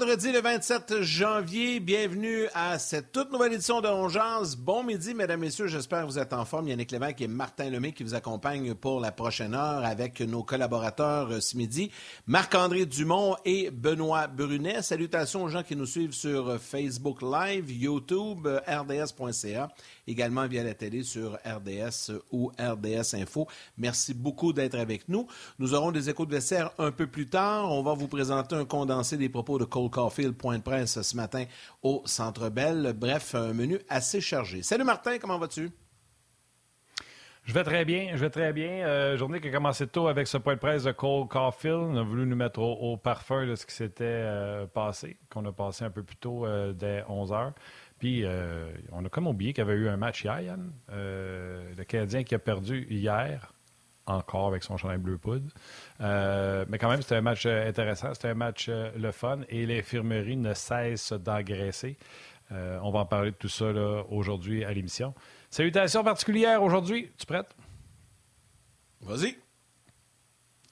Vendredi le 27 janvier, bienvenue à cette toute nouvelle édition de Ongeance. Bon midi, mesdames, messieurs, j'espère que vous êtes en forme. Yannick Lévesque et Martin Lemay qui vous accompagnent pour la prochaine heure avec nos collaborateurs euh, ce midi, Marc-André Dumont et Benoît Brunet. Salutations aux gens qui nous suivent sur Facebook Live, YouTube, euh, rds.ca également via la télé sur RDS ou RDS Info. Merci beaucoup d'être avec nous. Nous aurons des échos de vestiaire un peu plus tard. On va vous présenter un condensé des propos de Cole Caulfield, point de presse ce matin au Centre Bell. Bref, un menu assez chargé. Salut Martin, comment vas-tu? Je vais très bien, je vais très bien. Euh, journée qui a commencé tôt avec ce point de presse de Cole Caulfield. On a voulu nous mettre au, parfum de ce qui s'était euh, passé, qu'on a passé un peu plus tôt euh, dès 11 heures. Puis, on a comme oublié qu'il y avait eu un match hier, Yann. Le Canadien qui a perdu hier, encore avec son chandail bleu poudre. Euh, mais quand même, c'était un match intéressant, c'était un match le fun et l'infirmerie ne cesse d'engraisser. on va en parler de tout ça aujourd'hui à l'émission. Salutations particulières aujourd'hui. Tu prête? Vas-y.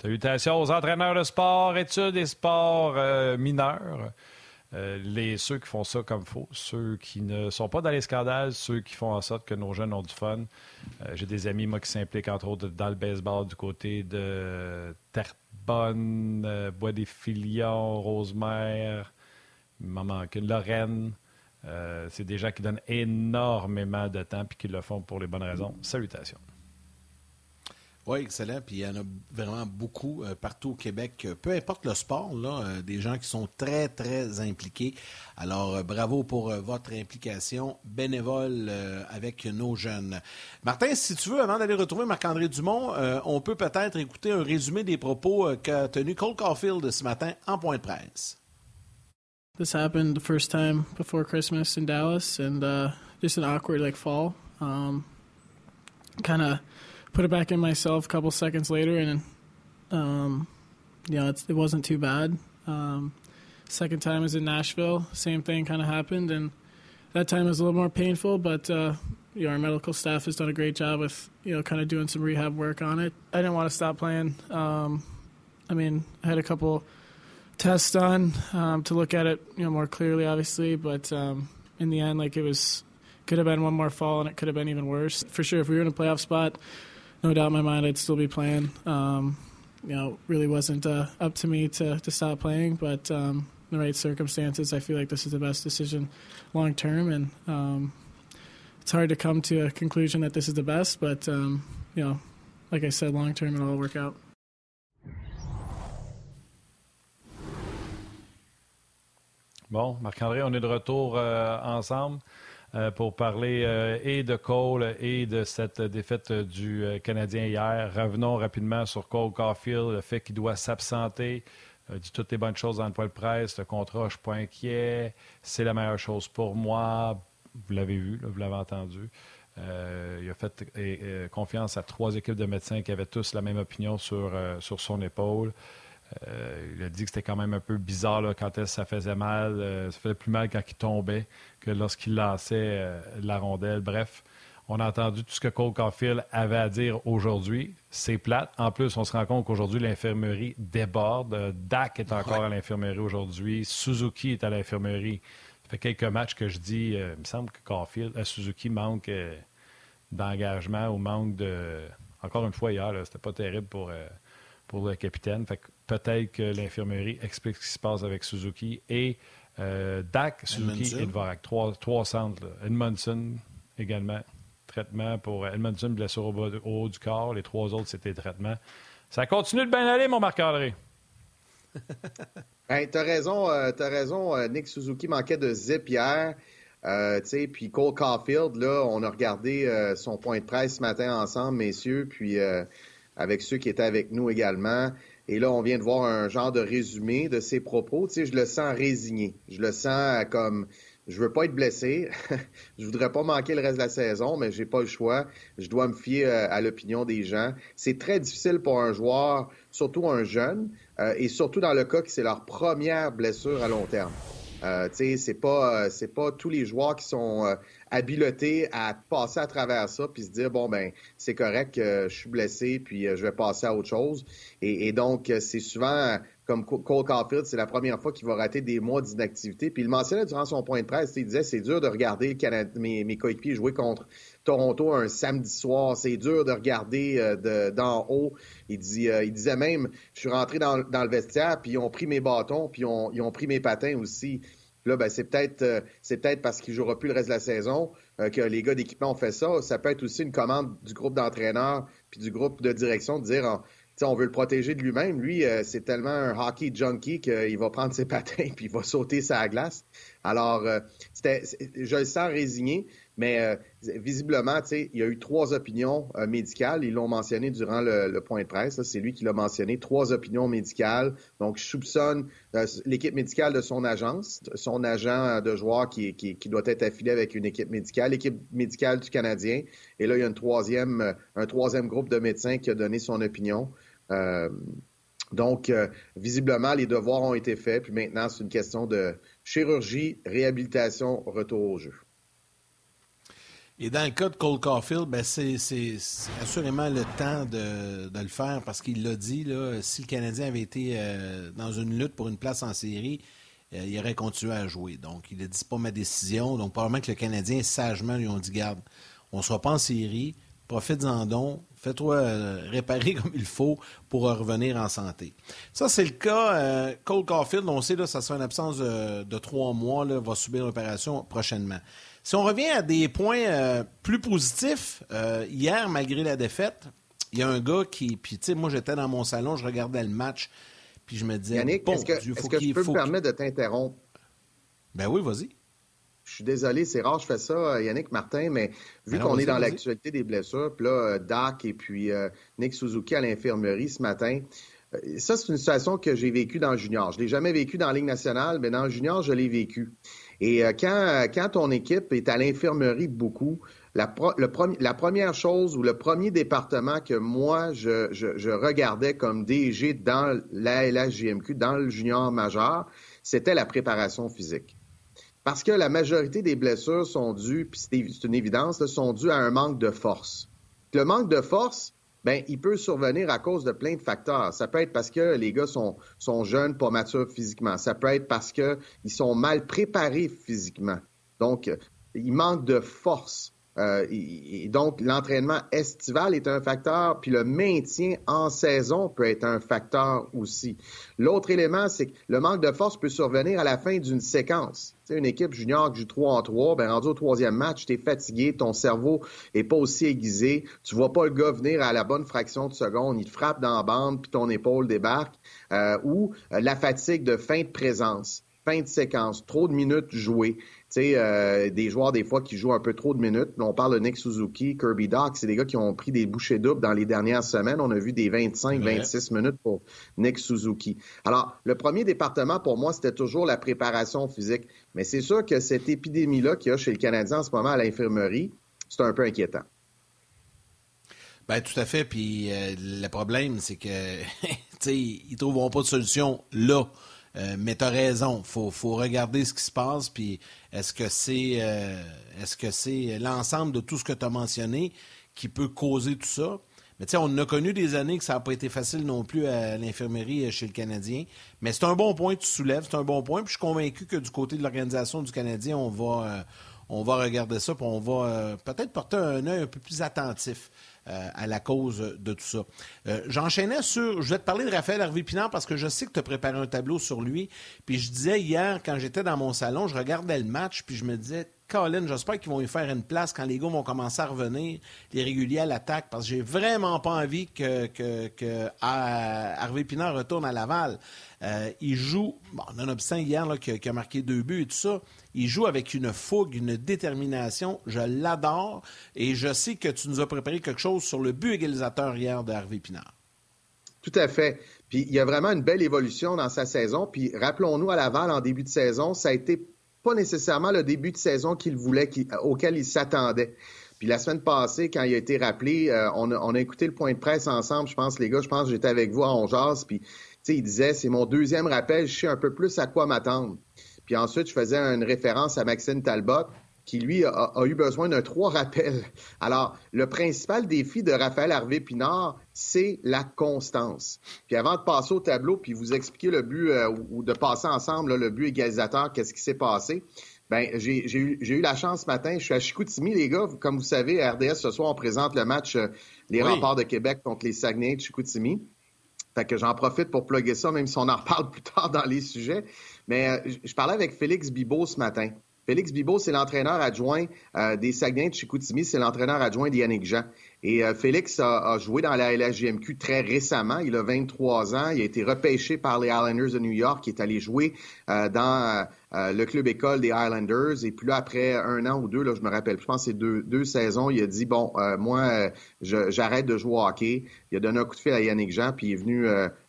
Salutations aux entraîneurs de sport, études et sports mineurs. Euh, les, ceux qui font ça comme faut, ceux qui ne sont pas dans les scandales, ceux qui font en sorte que nos jeunes ont du fun. Euh, j'ai des amis, moi, qui s'impliquent, entre autres, dans le baseball du côté de Terrebonne, euh, Bois des Filions, Rosemère, manque une, Lorraine. c'est des gens qui donnent énormément de temps et qui le font pour les bonnes raisons. Salutations. Oui, excellent. Puis il y en a vraiment beaucoup euh, partout au Québec, euh, peu importe le sport, là, euh, des gens qui sont très, très impliqués. Alors, bravo pour votre implication bénévole avec nos jeunes. Martin, si tu veux, avant d'aller retrouver Marc-André Dumont, on peut peut-être écouter un résumé des propos qu'a tenu Cole Caulfield ce matin en point de presse. This happened the first time before Christmas in Dallas, and uh, just an awkward like fall. Um, kind of put it back in myself a couple seconds later, and um, you know it wasn't too bad. Um, second time was in Nashville, same thing kind of happened, and that time was a little more painful, but uh, you know our medical staff has done a great job with you know kind of doing some rehab work on it. I didn't want to stop playing. Um, I mean, I had a couple tests done um, to look at it you know more clearly, obviously, but um, in the end, like it was could have been one more fall and it could have been even worse. For sure, if we were in a playoff spot, no doubt in my mind I'd still be playing. Um, you know, really wasn't uh, up to me to, to stop playing, but um, in the right circumstances, I feel like this is the best decision long term. And um, it's hard to come to a conclusion that this is the best, but, um, you know, like I said, long term, it'll all work out. Bon, Marc-André, on est de retour euh, ensemble. Euh, pour parler euh, et de Cole et de cette défaite du euh, Canadien hier. Revenons rapidement sur Cole Caulfield, le fait qu'il doit s'absenter. dit toutes les bonnes choses dans le presse. Le contrat, je ne suis pas inquiet. C'est la meilleure chose pour moi. Vous l'avez vu, vous l'avez entendu. il a fait confiance à trois équipes de médecins qui avaient tous la même opinion sur, sur son épaule. Euh, il a dit que c'était quand même un peu bizarre quand ça faisait mal. Euh, ça faisait plus mal quand il tombait que lorsqu'il lançait euh, la rondelle. Bref, on a entendu tout ce que Cole Caulfield avait à dire aujourd'hui. C'est plate. En plus, on se rend compte qu'aujourd'hui, l'infirmerie déborde. Dak est encore à l'infirmerie aujourd'hui. Suzuki est à l'infirmerie. Ça fait quelques matchs que je dis, il me semble que Caulfield, Suzuki manque d'engagement ou manque de... Encore une fois, hier, c'était pas terrible pour pour le capitaine. Fait peut-être que l'infirmerie explique ce qui se passe avec Suzuki. Et euh, Dak, Suzuki et Dvorak. Trois, trois centres. Edmondson également. Traitement pour Edmondson, blessure au, haut du corps. Les trois autres, c'était traitement. Ça continue de bien aller, mon Marc-André. ben, tu as raison, euh, as raison. Euh, Nick Suzuki manquait de zip hier. Euh, puis Cole Caulfield, là, on a regardé euh, son point de presse ce matin ensemble, messieurs, puis avec ceux qui étaient avec nous également. Et là, on vient de voir un genre de résumé de ses propos. Tu sais, je le sens résigné. Je le sens comme je veux pas être blessé. je voudrais pas manquer le reste de la saison, mais j'ai pas le choix. Je dois me fier euh, à l'opinion des gens. C'est très difficile pour un joueur, surtout un jeune, euh, et surtout dans le cas que c'est leur première blessure à long terme. Euh, c'est pas euh, c'est pas tous les joueurs qui sont euh, habiletés à passer à travers ça puis se dire bon ben c'est correct, je suis blessé puis je vais passer à autre chose. Et, donc c'est souvent comme Cole Caulfield, c'est la première fois qu'il va rater des mois d'inactivité. Puis il mentionnait durant son point de presse, il disait c'est dur de regarder mes, mes coéquipiers jouer contre Toronto un samedi soir. C'est dur de regarder d'en haut. Il, dit, il disait même, je suis rentré dans, le vestiaire, puis ils ont pris mes bâtons, puis ils ont pris mes patins aussi. Là, ben, c'est peut-être euh, c'est peut-être parce qu'il jouera plus le reste de la saison euh, que les gars d'équipement ont fait ça. Ça peut être aussi une commande du groupe d'entraîneurs puis du groupe de direction de dire on veut le protéger de lui-même. Lui, euh, c'est tellement un hockey junkie qu'il va prendre ses patins puis il va sauter sa glace. Alors, je le sens résigné. Mais euh, visiblement, il y a eu trois opinions euh, médicales. Ils l'ont mentionné durant le, point de presse. C'est lui qui l'a mentionné. Trois opinions médicales. Donc, je soupçonne euh, l'équipe médicale de son agence, son agent de joueur qui, qui, doit être affilié avec une équipe médicale, l'équipe médicale du Canadien. Et là, il y a une troisième, un troisième groupe de médecins qui a donné son opinion. donc, visiblement, les devoirs ont été faits. Puis maintenant, c'est une question de chirurgie, réhabilitation, retour au jeu. Et dans le cas de Cole Caulfield, ben c'est assurément le temps de, le faire parce qu'il l'a dit, si le Canadien avait été euh, dans une lutte pour une place en série, euh, il aurait continué à jouer. Donc, il a dit, pas ma décision. Donc, probablement que le Canadien, sagement, lui ont dit, garde, on ne sera pas en série, profite-en donc, fais-toi euh, réparer comme il faut pour revenir en santé. Ça, c'est le cas. Cole Caulfield, on sait, là, ça sera une absence de, trois mois, là, va subir l'opération prochainement. Si on revient à des points euh, plus positifs, euh, hier, malgré la défaite, il y a un gars qui. Puis, tu sais, moi, j'étais dans mon salon, je regardais le match, puis je me disais. Yannick, est-ce que, que je peux me permettre de t'interrompre? Ben oui, vas-y. Je suis désolé, c'est rare, je fais ça, Yannick Martin, mais vu ben qu'on est dans l'actualité des blessures, puis là, Dak et puis Nick Suzuki à l'infirmerie ce matin, ça, c'est une situation que j'ai vécue dans le junior. Je ne l'ai jamais vécu dans la Ligue nationale, mais dans le junior, je l'ai vécu. Et euh, quand, quand ton équipe est à l'infirmerie beaucoup, la, la, première chose ou le premier département que moi, je, je, regardais comme DG dans la LHJMQ, dans le junior majeur, c'était la préparation physique. Parce que la majorité des blessures sont dues, puis c'est une évidence, sont dues à un manque de force. Le manque de force, ben, il peut survenir à cause de plein de facteurs. Ça peut être parce que les gars sont, sont jeunes, pas matures physiquement. Ça peut être parce qu'ils sont mal préparés physiquement. Donc, il manque de force. Euh, donc, l'entraînement estival est un facteur, puis le maintien en saison peut être un facteur aussi. L'autre élément, c'est que le manque de force peut survenir à la fin d'une séquence. Tu sais, une équipe junior joue 3 en 3, ben rendu au troisième match, tu es fatigué, ton cerveau est pas aussi aiguisé, tu vois pas le gars venir à la bonne fraction de seconde, il te frappe dans la bande, puis ton épaule débarque, euh, ou euh, la fatigue de fin de présence fin de séquence, trop de minutes jouées. Tu sais, euh, des joueurs, des fois, qui jouent un peu trop de minutes. On parle de Nick Suzuki, Kirby Doc, c'est des gars qui ont pris des bouchées doubles dans les dernières semaines. On a vu des 25-26 minutes pour Nick Suzuki. Alors, le premier département, pour moi, c'était toujours la préparation physique. Mais c'est sûr que cette épidémie-là qu'il y a chez le Canadien en ce moment à l'infirmerie, c'est un peu inquiétant. Ben, tout à fait. Puis euh, le problème, c'est que, tu sais, ils trouveront pas de solution là. Euh, mais tu as raison, faut, faut regarder ce qui se passe, puis est-ce que c'est euh, est-ce que c'est l'ensemble de tout ce que tu as mentionné qui peut causer tout ça? Mais tu on a connu des années que ça n'a pas été facile non plus à l'infirmerie chez le Canadien. Mais c'est un bon point que tu soulèves, c'est un bon point. Puis je suis convaincu que du côté de l'organisation du Canadien, on va, euh, on va regarder ça, puis on va peut-être porter un œil un peu plus attentif euh, à la cause de tout ça. Euh, j'enchaînais sur. Je vais te parler de Raphaël Harvey Pinard parce que je sais que tu as préparé un tableau sur lui. Puis je disais hier, quand j'étais dans mon salon, je regardais le match, puis je me disais, Colin, j'espère qu'ils vont y faire une place quand les gars vont commencer à revenir, les réguliers à l'attaque, parce que j'ai vraiment pas envie que, que, Harvey Pinard retourne à Laval. Euh, il joue, bon, nonobstant hier là, qui, a marqué deux buts et tout ça, il joue avec une fougue, une détermination. Je l'adore et je sais que tu nous as préparé quelque chose sur le but égalisateur hier de Harvey Pinard. Tout à fait. Puis il y a vraiment une belle évolution dans sa saison. Puis rappelons-nous à Laval, en début de saison, ça a été pas nécessairement le début de saison qu'il voulait, auquel il s'attendait. Puis la semaine passée, quand il a été rappelé, euh, on, a, écouté le point de presse ensemble, je pense, les gars, je pense que j'étais avec vous à Ongeas, puis il disait, c'est mon deuxième rappel, je sais un peu plus à quoi m'attendre. Puis ensuite, je faisais une référence à Maxime Talbot, qui, lui, a, eu besoin d'un trois rappels. Alors, le principal défi de Raphaël Harvey-Pinard, c'est la constance. Puis avant de passer au tableau, puis vous expliquer le but, euh, ou de passer ensemble le but égalisateur, qu'est-ce qui s'est passé, ben j'ai eu, eu, la chance ce matin, je suis à Chicoutimi, les gars. Comme vous savez, à RDS, ce soir, on présente le match euh, Les remparts de Québec contre les Saguenay de Chicoutimi. Fait que j'en profite pour plugger ça, même si on en reparle plus tard dans les sujets. Mais euh, je parlais avec Félix Bibot ce matin. Félix Bibot, c'est l'entraîneur adjoint euh, des Saguenay de Chicoutimi, c'est l'entraîneur adjoint d'Yannick Jean. Et euh, Félix a, joué dans la LHGMQ très récemment. Il a 23 ans. Il a été repêché par les Islanders de New York, qui est allé jouer euh, dans le club école des Islanders. Et puis là, après un an ou deux, là, je me rappelle, je pense que c'est deux, deux saisons, il a dit, bon, moi, j'arrête de jouer au hockey. Il a donné un coup de fil à Yannick Jean, puis il est venu,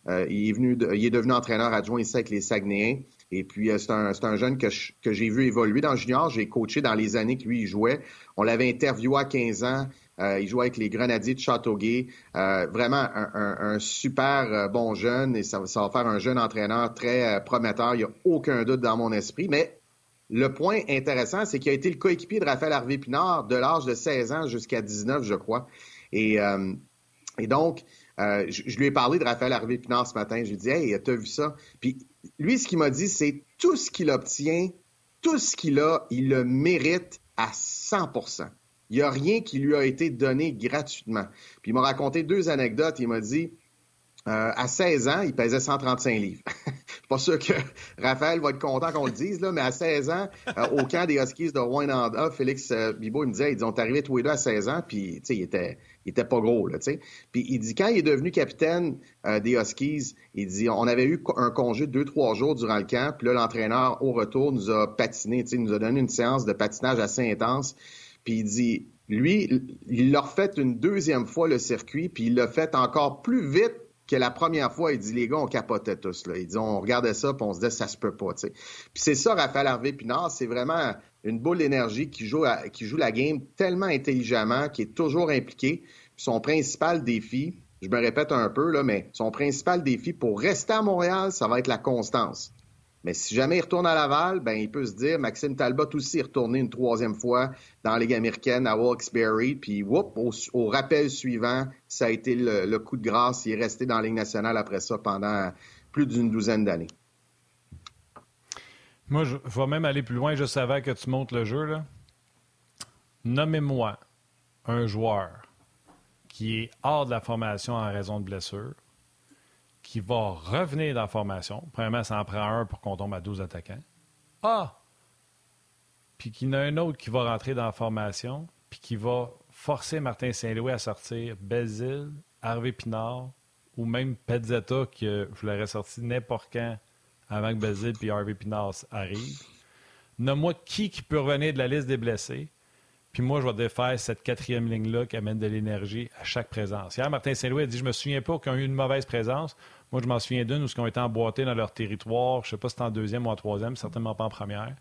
il est venu, il est devenu entraîneur adjoint ici avec les Saguenayens. Et puis, euh, c'est un, jeune que, j'ai vu évoluer dans le junior. J'ai coaché dans les années que lui, il jouait. On l'avait interviewé à 15 ans. Euh, il jouait avec les Grenadiers de Châteauguay. Euh, vraiment un, super bon jeune et ça, va faire un jeune entraîneur très prometteur. Il n'y a aucun doute dans mon esprit. Mais le point intéressant, c'est qu'il a été le coéquipier de Raphaël Harvey-Pinard de l'âge de 16 ans jusqu'à 19, je crois. Et, et donc, je, lui ai parlé de Raphaël Harvey-Pinard ce matin. Je lui ai dit, hey, t'as vu ça? Puis lui, ce qu'il m'a dit, c'est tout ce qu'il obtient, tout ce qu'il a, il le mérite à 100% Il n'y a rien qui lui a été donné gratuitement. Puis il m'a raconté deux anecdotes. Il m'a dit, euh, à 16 ans, il pesait 135 livres. Pas sûr que Raphaël va être content qu'on le dise, là, mais à 16 ans, euh, au camp des Huskies de Rwanda, Félix euh, Bibo il me disait, ils ont arrivé tous les deux à 16 ans, puis il était, il était pas gros, là, tu sais. Puis il dit, quand il est devenu capitaine des Huskies, il dit, on avait eu un congé de deux, trois jours durant le camp, puis là, l'entraîneur, au retour, nous a patiné, tu sais, nous a donné une séance de patinage assez intense, puis il dit, lui, il l'a refait une deuxième fois le circuit, puis il l'a fait encore plus vite que la première fois, il dit les gars, on capotait tous. Là. Il dit on regardait ça, puis on se disait ça se peut pas. Puis c'est ça, Raphaël Harvey Pinard, c'est vraiment une boule d'énergie qui joue, qui joue la game tellement intelligemment, qui est toujours impliqué. son principal défi, je me répète un peu, là, mais son principal défi pour rester à Montréal, ça va être la constance. Mais si jamais il retourne à Laval, ben il peut se dire Maxime Talbot aussi est retourné une troisième fois dans la Ligue américaine à Wilkes-Barre. Puis, whoop, au, rappel suivant, ça a été le, coup de grâce. Il est resté dans la Ligue nationale après ça pendant plus d'une douzaine d'années. Moi, je vais même aller plus loin. Je savais que tu montes le jeu. Là. Nommez-moi un joueur qui est hors de la formation en raison de blessure, qui va revenir dans la formation. Premièrement, ça en prend un pour qu'on tombe à 12 attaquants. Ah! Puis qu'il y en a un autre qui va rentrer dans la formation, puis qui va forcer Martin Saint-Louis à sortir Bézil, Harvey Pinard, ou même Pezzetta, que je l'aurais sorti n'importe quand avant que Bézil puis Harvey Pinard arrivent. Nomme-moi qui, qui peut revenir de la liste des blessés. Puis moi, je vais défaire cette quatrième ligne-là qui amène de l'énergie à chaque présence. Hier, Martin Saint-Louis a dit Je me souviens pas qu'ils ont eu une mauvaise présence. Moi, je m'en souviens d'une où ils ont été emboîtés dans leur territoire. Je ne sais pas si c'est en deuxième ou en troisième, certainement pas en première.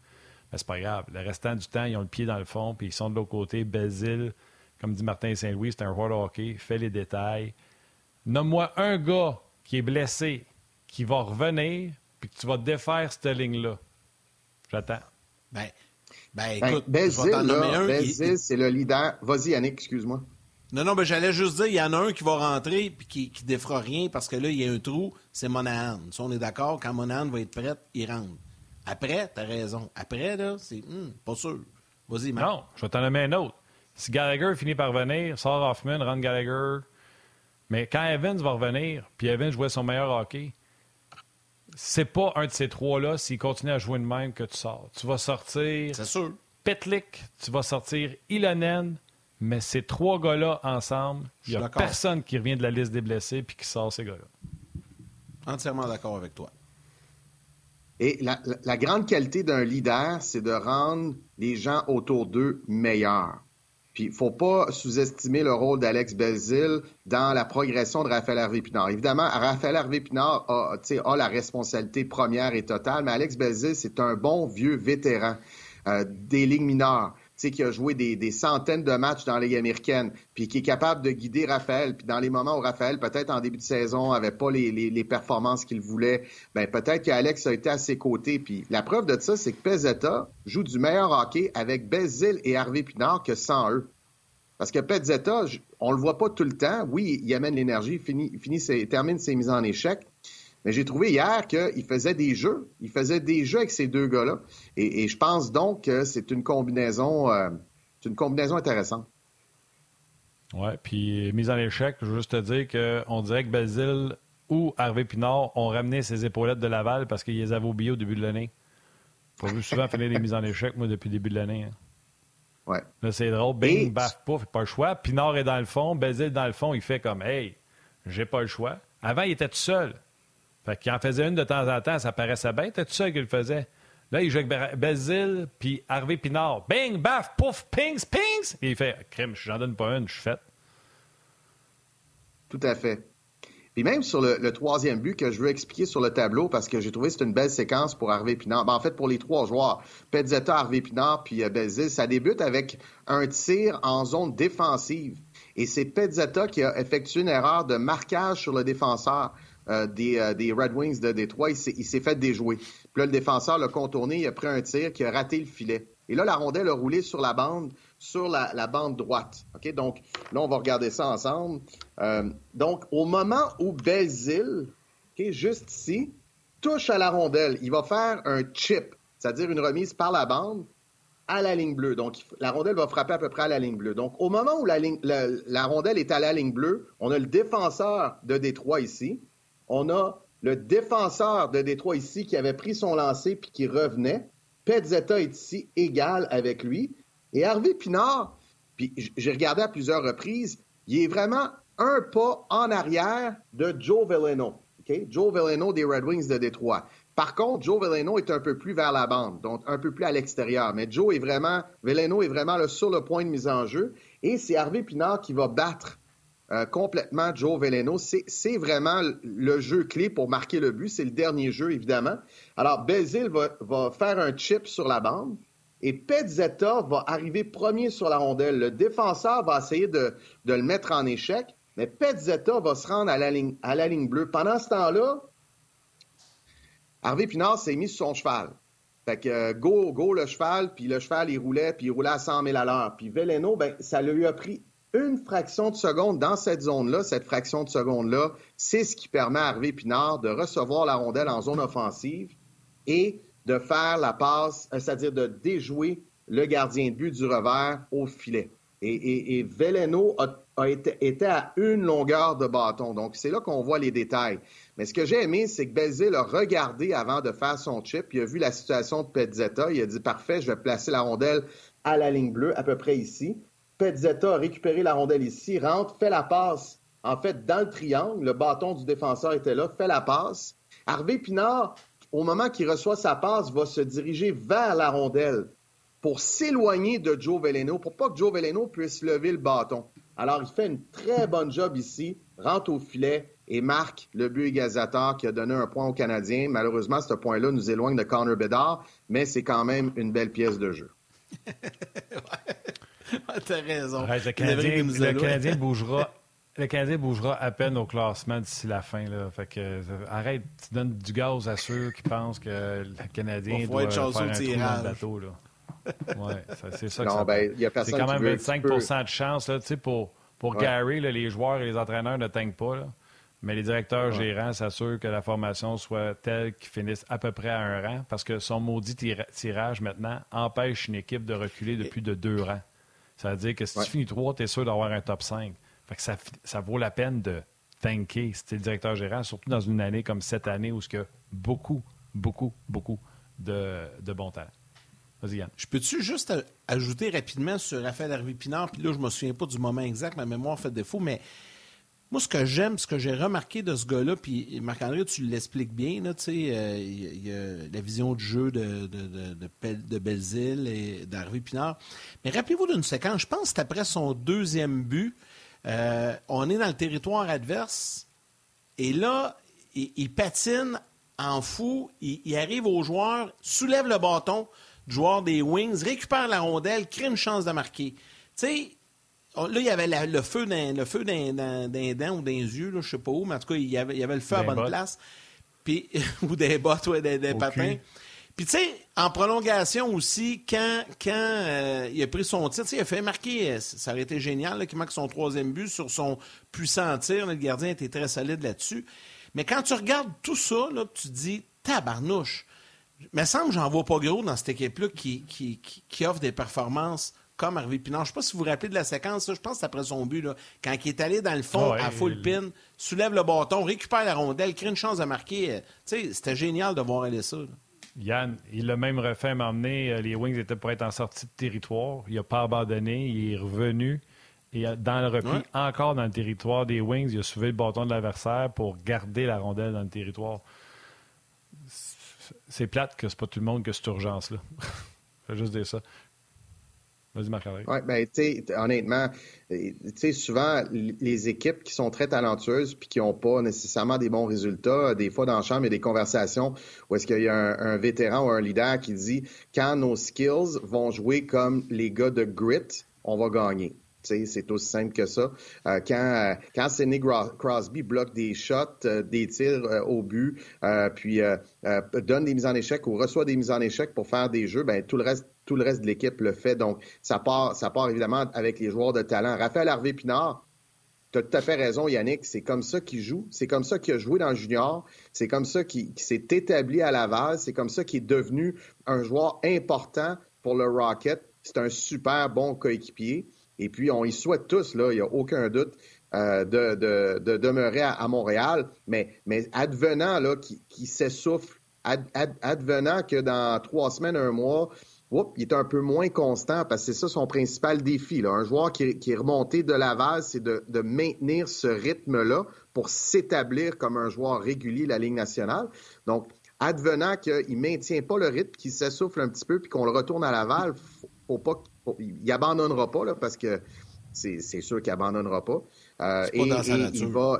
Mais c'est pas grave. Le restant du temps, ils ont le pied dans le fond, puis ils sont de l'autre côté. Bézil, comme dit Martin Saint-Louis, c'est un joueur de hockey, fait les détails. Nomme-moi un gars qui est blessé, qui va revenir, puis que tu vas défaire cette ligne-là. J'attends. Ben, ben, ben, écoute, ben, c'est le leader. Vas-y, Yannick, excuse-moi. Non, non, ben j'allais juste dire, il y en a un qui va rentrer puis qui, qui défera rien parce que là, il y a un trou, c'est Monahan. Si on est d'accord, quand Monahan va être prête, il rentre. Après, t'as raison. Après, là, c'est hmm, pas sûr. Vas-y, Marc. Non, je vais t'en nommer un autre. Si Gallagher finit par revenir, sort Hoffman, rentre Gallagher. Mais quand Evans va revenir, puis Evans jouait son meilleur hockey, c'est pas un de ces trois-là, s'il continue à jouer de même, que tu sors. Tu vas sortir. C'est sûr. Petlik, tu vas sortir Ilonen, mais ces trois gars-là ensemble, il n'y a personne qui revient de la liste des blessés puis qui sort ces gars-là. Entièrement d'accord avec toi. Et la, grande qualité d'un leader, c'est de rendre les gens autour d'eux meilleurs. Puis, il ne faut pas sous-estimer le rôle d'Alex Belzil dans la progression de Raphaël Harvey-Pinard. Évidemment, Raphaël Harvey-Pinard a, a, la responsabilité première et totale, mais Alex Belzil, c'est un bon vieux vétéran euh, des ligues mineures qui a joué des, centaines de matchs dans la Ligue américaine, puis qui est capable de guider Raphaël. Puis dans les moments où Raphaël, peut-être en début de saison, avait pas les, performances qu'il voulait, ben peut-être qu'Alex a été à ses côtés. Puis la preuve de ça, c'est que Pezzetta joue du meilleur hockey avec Bézil et Harvey Pinard que sans eux. Parce que Pezzetta, on le voit pas tout le temps. Oui, il amène l'énergie, finit, finit termine ses mises en échec. Mais j'ai trouvé hier qu'il faisait des jeux. Il faisait des jeux avec ces deux gars-là. Et, je pense donc que c'est une combinaison, euh, une combinaison intéressante. Oui, puis mise en échec, je veux juste te dire qu'on dirait que Basile ou Harvey Pinard ont ramené ses épaulettes de Laval parce qu'ils les avaient oubliées au début de l'année. Faut vu souvent finir des mises en échec, moi, depuis le début de l'année. Hein. Ouais. Là, c'est drôle. Bing, baf, pouf, pas le choix. Pinard est dans le fond. Basile dans le fond, il fait comme Hey, j'ai pas le choix. Avant, il était tout seul. Fait qu'il en faisait une de temps en temps, ça paraissait. T'es tout seul qu'il faisait. Là, il joue avec Basile puis Harvey Pinard. Bing, baf, pouf, pings, pings. Et il fait crime, j'en donne pas une, je suis fait. Tout à fait. Puis même sur le, troisième but que je veux expliquer sur le tableau, parce que j'ai trouvé que c'est une belle séquence pour Harvey Pinard. Ben, en fait, pour les trois joueurs, Pezzetta, Harvey Pinard, puis euh, ça débute avec un tir en zone défensive. Et c'est Pezzetta qui a effectué une erreur de marquage sur le défenseur. Euh, euh, des, Red Wings de Détroit, il s'est fait déjouer. Puis là, le défenseur l'a contourné, il a pris un tir qui a raté le filet. Et là, la rondelle a roulé sur la bande, sur la, bande droite. OK? Donc, là, on va regarder ça ensemble. Euh, donc, au moment où Belzil, juste ici, touche à la rondelle, il va faire un chip, c'est-à-dire une remise par la bande à la ligne bleue. Donc, la rondelle va frapper à peu près à la ligne bleue. Donc, au moment où la, la rondelle est à la ligne bleue, on a le défenseur de Détroit ici, on a le défenseur de Détroit ici qui avait pris son lancer puis qui revenait. Petzetta est ici égal avec lui. Et Harvey Pinard, puis j'ai regardé à plusieurs reprises, il est vraiment un pas en arrière de Joe Veleno. Joe Veleno des Red Wings de Détroit. Par contre, Joe Veleno est un peu plus vers la bande, donc un peu plus à l'extérieur. Mais Joe est vraiment, Veleno est vraiment sur le point de mise en jeu. Et c'est Harvey Pinard qui va battre euh, complètement Joe Veleno. C'est vraiment le jeu clé pour marquer le but. C'est le dernier jeu, évidemment. Alors, Bézil va, faire un chip sur la bande et Pezzetta va arriver premier sur la rondelle. Le défenseur va essayer de, le mettre en échec, mais Pezzetta va se rendre à la ligne, bleue. Pendant ce temps-là, Harvey Pinard s'est mis sur son cheval. Fait que euh, go, go le cheval, puis le cheval, il roulait, puis il roulait à 100 000 à l'heure. Puis Veleno, ben, ça lui a pris une fraction de seconde dans cette zone-là, cette fraction de seconde-là, c'est ce qui permet à Harvey Pinard de recevoir la rondelle en zone offensive et de faire la passe, euh, c'est-à-dire de déjouer le gardien de but du revers au filet. Et, et, Veleno a, été, était à une longueur de bâton. Donc, c'est là qu'on voit les détails. Mais ce que j'ai aimé, c'est que Belzil a regardé avant de faire son chip. Il a vu la situation de Pezzetta. Il a dit, parfait, je vais placer la rondelle à la ligne bleue, à peu près ici. Pezzetta a récupéré la rondelle ici, rentre, fait la passe. En fait, dans le triangle, le bâton du défenseur était là, fait la passe. Harvey Pinard, au moment qu'il reçoit sa passe, va se diriger vers la rondelle pour s'éloigner de Joe Veleno, pour pas que Joe Veleno puisse lever le bâton. Alors, il fait une très bonne job ici, rentre au filet et marque le but égalisateur qui a donné un point aux Canadiens. Malheureusement, ce point-là nous éloigne de Connor Bedard, mais c'est quand même une belle pièce de jeu. T'as raison. le, Canadien, bougera. Le Canadien bougera à peine au classement d'ici la fin. Là. Fait que, euh, arrête, tu donnes du gaz à ceux qui pensent que le Canadien doit faire un trou dans le bateau. Là. Ouais, c'est ça que ça ben, C'est quand même 25% de chance. Là, pour pour Gary, les joueurs et les entraîneurs ne teignent pas. Mais les directeurs gérants s'assurent que la formation soit telle qu'ils finissent à peu près à un rang parce que son maudit tirage maintenant empêche une équipe de reculer de plus de deux rangs. Ça veut dire que si tu finis 3, tu es sûr d'avoir un top 5. Fait que ça, ça vaut la peine de tanker si tu es le directeur gérant, surtout dans une année comme cette année où il y a beaucoup, beaucoup, beaucoup de, de bons talents. Vas-y, Yann. Je peux-tu juste ajouter rapidement sur Raphaël Harvey Pinard, puis là, je me souviens pas du moment exact, ma mémoire fait défaut, mais moi, ce que j'aime, ce que j'ai remarqué de ce gars-là, puis Marc-André, tu l'expliques bien, il euh, y, a la vision du jeu de, de, Belzile et d'Harvey Pinard. Mais rappelez-vous d'une séquence, je pense que après son deuxième but, euh, on est dans le territoire adverse, et là, il, patine en fou, il, arrive au joueur, soulève le bâton joueur des Wings, récupère la rondelle, crée une chance de marquer. Tu sais, là, il y avait le feu d'un le feu d'un dents ou d'un yeux, là, je sais pas où, mais en tout cas, il y avait, il y avait le feu à bonne place. Puis, ou des bottes, ouais, des, patins. Puis, tu sais, en prolongation aussi, quand, quand euh, il a pris son tir, il a fait marquer, ça aurait été génial, qu'il marque son troisième but sur son puissant tir. le gardien était très solide là-dessus. Mais quand tu regardes tout ça, là, tu te dis, tabarnouche. Il me semble que j'en vois pas gros dans cette équipe-là qui, qui, qui offre des performances comme Harvey Pinard. Je ne sais pas si vous vous rappelez de la séquence, je pense que c'est après son but, quand il est allé dans le fond à full pin, soulève le bâton, récupère la rondelle, crée une chance de marquer. Euh, c'était génial de voir aller ça. Yann, il l'a même refait m'emmener. Euh, les Wings étaient pour être en sortie de territoire. Il n'a pas abandonné. Il est revenu. Et euh, dans le repli, encore dans le territoire des Wings, il a soulevé le bâton de l'adversaire pour garder la rondelle dans le territoire. C'est plate que c'est pas tout le monde que cette urgence-là. Je vais juste dire ça. Vas-y, Marc-André. Oui, bien, tu honnêtement, tu sais, souvent, les équipes qui sont très talentueuses puis qui n'ont pas nécessairement des bons résultats, des fois dans le champ, il y a des conversations où est-ce qu'il y a un, vétéran ou un leader qui dit quand nos skills vont jouer comme les gars de grit, on va gagner. C'est aussi simple que ça. Euh, quand euh, quand Sidney Crosby bloque des shots, euh, des tirs au but, puis donne des mises en échec ou reçoit des mises en échec pour faire des jeux, ben tout le reste tout le reste de l'équipe le fait. Donc, ça part, ça part évidemment avec les joueurs de talent. Raphaël Harvey Pinard, tu as tout à fait raison, Yannick. C'est comme ça qu'il joue. C'est comme ça qu'il a joué dans le junior. C'est comme ça qu'il s'est établi à Laval. C'est comme ça qu'il est devenu un joueur important pour le Rocket. C'est un super bon coéquipier. Et puis, on y souhaite tous, il n'y a aucun doute, euh, de, demeurer à, Montréal. Mais, mais advenant là, qui, s'essouffle, advenant que dans trois semaines, un mois, il est un peu moins constant parce que c'est ça son principal défi. Un joueur qui, est remonté de Laval, c'est de, maintenir ce rythme-là pour s'établir comme un joueur régulier de la Ligue nationale. Donc, advenant qu'il ne maintient pas le rythme, qu'il s'essouffle un petit peu puis qu'on le retourne à Laval, faut, pas, il abandonnera pas là, parce que c'est sûr qu'il abandonnera pas. Euh, et, il, va,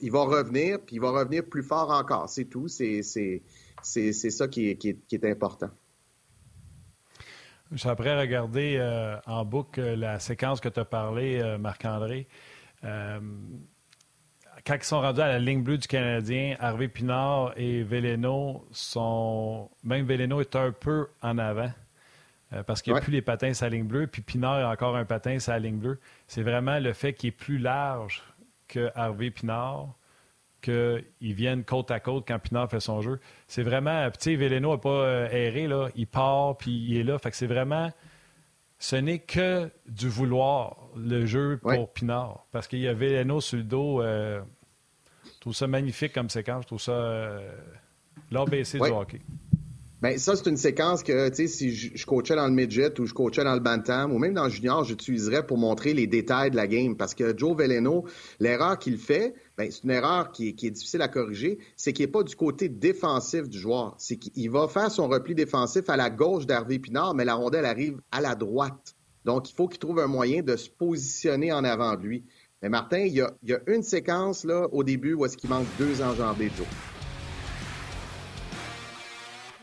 il, va, revenir, puis il va revenir plus fort encore. C'est tout. C'est ça qui est important. Je suis après regarder euh, en boucle la séquence que tu as parlé, euh, Marc-André. Euh, quand ils sont rendus à la ligne bleue du Canadien, Harvey Pinard et Veleno sont. Même Veleno est un peu en avant. Parce qu'il n'y a plus les patins la ligne bleue, puis Pinard a encore un patin la ligne bleue. C'est vraiment le fait qu'il est plus large que Harvey Pinard qu'ils viennent côte à côte quand Pinard fait son jeu. C'est vraiment. Tu sais, Veleno n'a pas euh, erré, là. Il part, puis il est là. Fait que c'est vraiment. Ce n'est que du vouloir, le jeu pour Pinard. Parce qu'il y a Veleno sur le dos. Euh, je trouve ça magnifique comme séquence. Je trouve ça. Euh, l'ABC du hockey. Bien, ça, c'est une séquence que, tu sais, si je, coachais dans le midget ou je coachais dans le bantam ou même dans le junior, j'utiliserais pour montrer les détails de la game. Parce que Joe Veleno, l'erreur qu'il fait, ben, c'est une erreur qui est, difficile à corriger, c'est qu'il n'est pas du côté défensif du joueur. C'est qu'il va faire son repli défensif à la gauche d'Hervé Pinard, mais la rondelle arrive à la droite. Donc, il faut qu'il trouve un moyen de se positionner en avant de lui. Mais Martin, il y a, une séquence là au début où est-ce qu'il manque deux enjambées de Joe.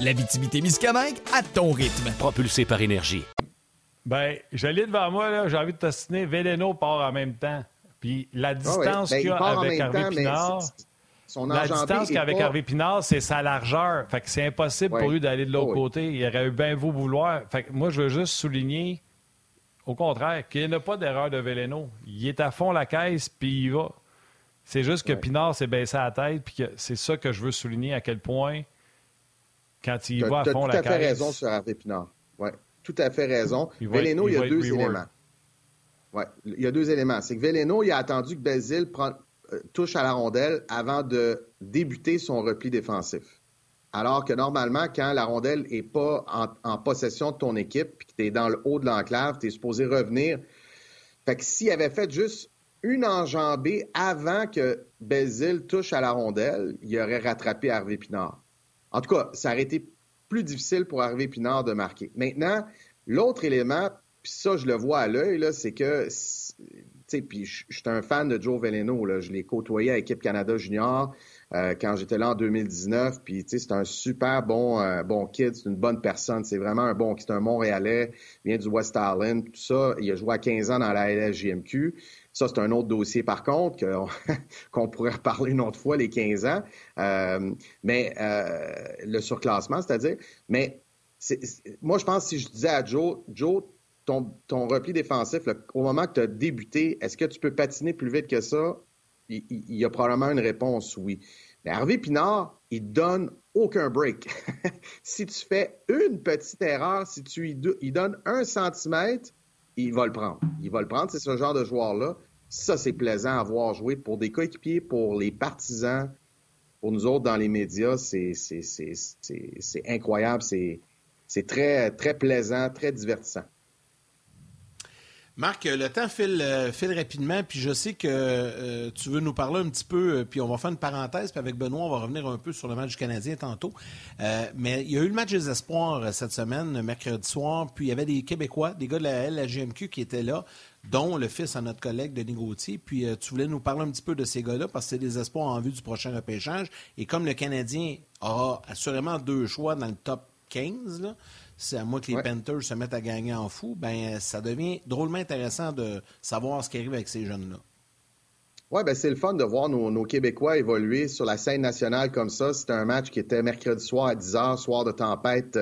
L'Abitibi-Témiscamingue à ton rythme. Propulsé par énergie. Ben, j'allais devant moi, j'ai envie de t'assiner. Véléno part en même temps. Puis la ah distance ben, qu'il y a avec Harvey Pinard. La distance qu'avec Harvey Pinard, c'est sa largeur. Fait que c'est impossible pour lui d'aller de l'autre côté. Il aurait eu bien beau vouloir. Fait que moi, je veux juste souligner au contraire, qu'il n'y ait pas d'erreur de Véléno. Il est à fond la caisse, puis il va. C'est juste que Pinard s'est baissé à la tête, puis c'est ça que je veux souligner à quel point, quand il va à fond la caisse. Tu as tout à fait raison sur Hervé Pinard. Oui, tout à fait raison. Véléno, il, y a deux éléments. Oui, il y a deux éléments. C'est que Véléno, il a attendu que Bézil euh, touche à la rondelle avant de débuter son repli défensif. Alors que normalement, quand la rondelle n'est pas en, possession de ton équipe, puis que tu es dans le haut de l'enclave, tu es supposé revenir. Fait que s'il avait fait juste une enjambée avant que Bézil touche à la rondelle, il aurait rattrapé Harvey Pinard. En tout cas, ça aurait été plus difficile pour Harvey Pinard de marquer. Maintenant, l'autre élément, puis ça, je le vois à l'œil, c'est que, tu sais, puis je suis un fan de Joe Veleno, là, je l'ai côtoyé à Équipe Canada Junior. Euh, quand j'étais là en 2019. Puis, tu sais, c'est un super bon, euh, bon kid, c'est une bonne personne. C'est vraiment un bon, c'est un Montréalais, vient du West Island, tout ça. Il a joué à 15 ans dans la LSJMQ. Ça, c'est un autre dossier, par contre, qu'on pourrait reparler une autre fois, les 15 ans. Euh, mais le surclassement, c'est-à-dire. Mais moi, je pense que si je disais à Joe, Joe, ton, repli défensif, au moment que tu as débuté, est-ce que tu peux patiner plus vite que ça? il, y a probablement une réponse oui. Mais Hervé Pinard, il donne aucun break. si tu fais une petite erreur, si tu lui donnes un centimètre, il va le prendre. Il va le prendre, c'est ce genre de joueur-là. Ça, c'est plaisant à voir jouer pour des coéquipiers, pour les partisans, pour nous autres dans les médias. C'est incroyable, c'est très, très plaisant, très divertissant. Marc, le temps file, euh, file rapidement, puis je sais que euh, tu veux nous parler un petit peu, euh, puis on va faire une parenthèse, puis avec Benoît, on va revenir un peu sur le match du Canadien tantôt. mais il y a eu le match des espoirs cette semaine, mercredi soir, puis il y avait des Québécois, des gars de la LGMQ qui étaient là, dont le fils à notre collègue Denis Gauthier. Puis tu voulais nous parler un petit peu de ces gars-là, parce que c'est des espoirs en vue du prochain repêchage. Et comme le Canadien aura assurément deux choix dans le top 15, là, c'est à moi que les Panthers se mettent à gagner en fou, ben ça devient drôlement intéressant de savoir ce qui arrive avec ces jeunes-là. Oui, ben c'est le fun de voir nos, Québécois évoluer sur la scène nationale comme ça. C'était un match qui était mercredi soir à 10 h, soir de tempête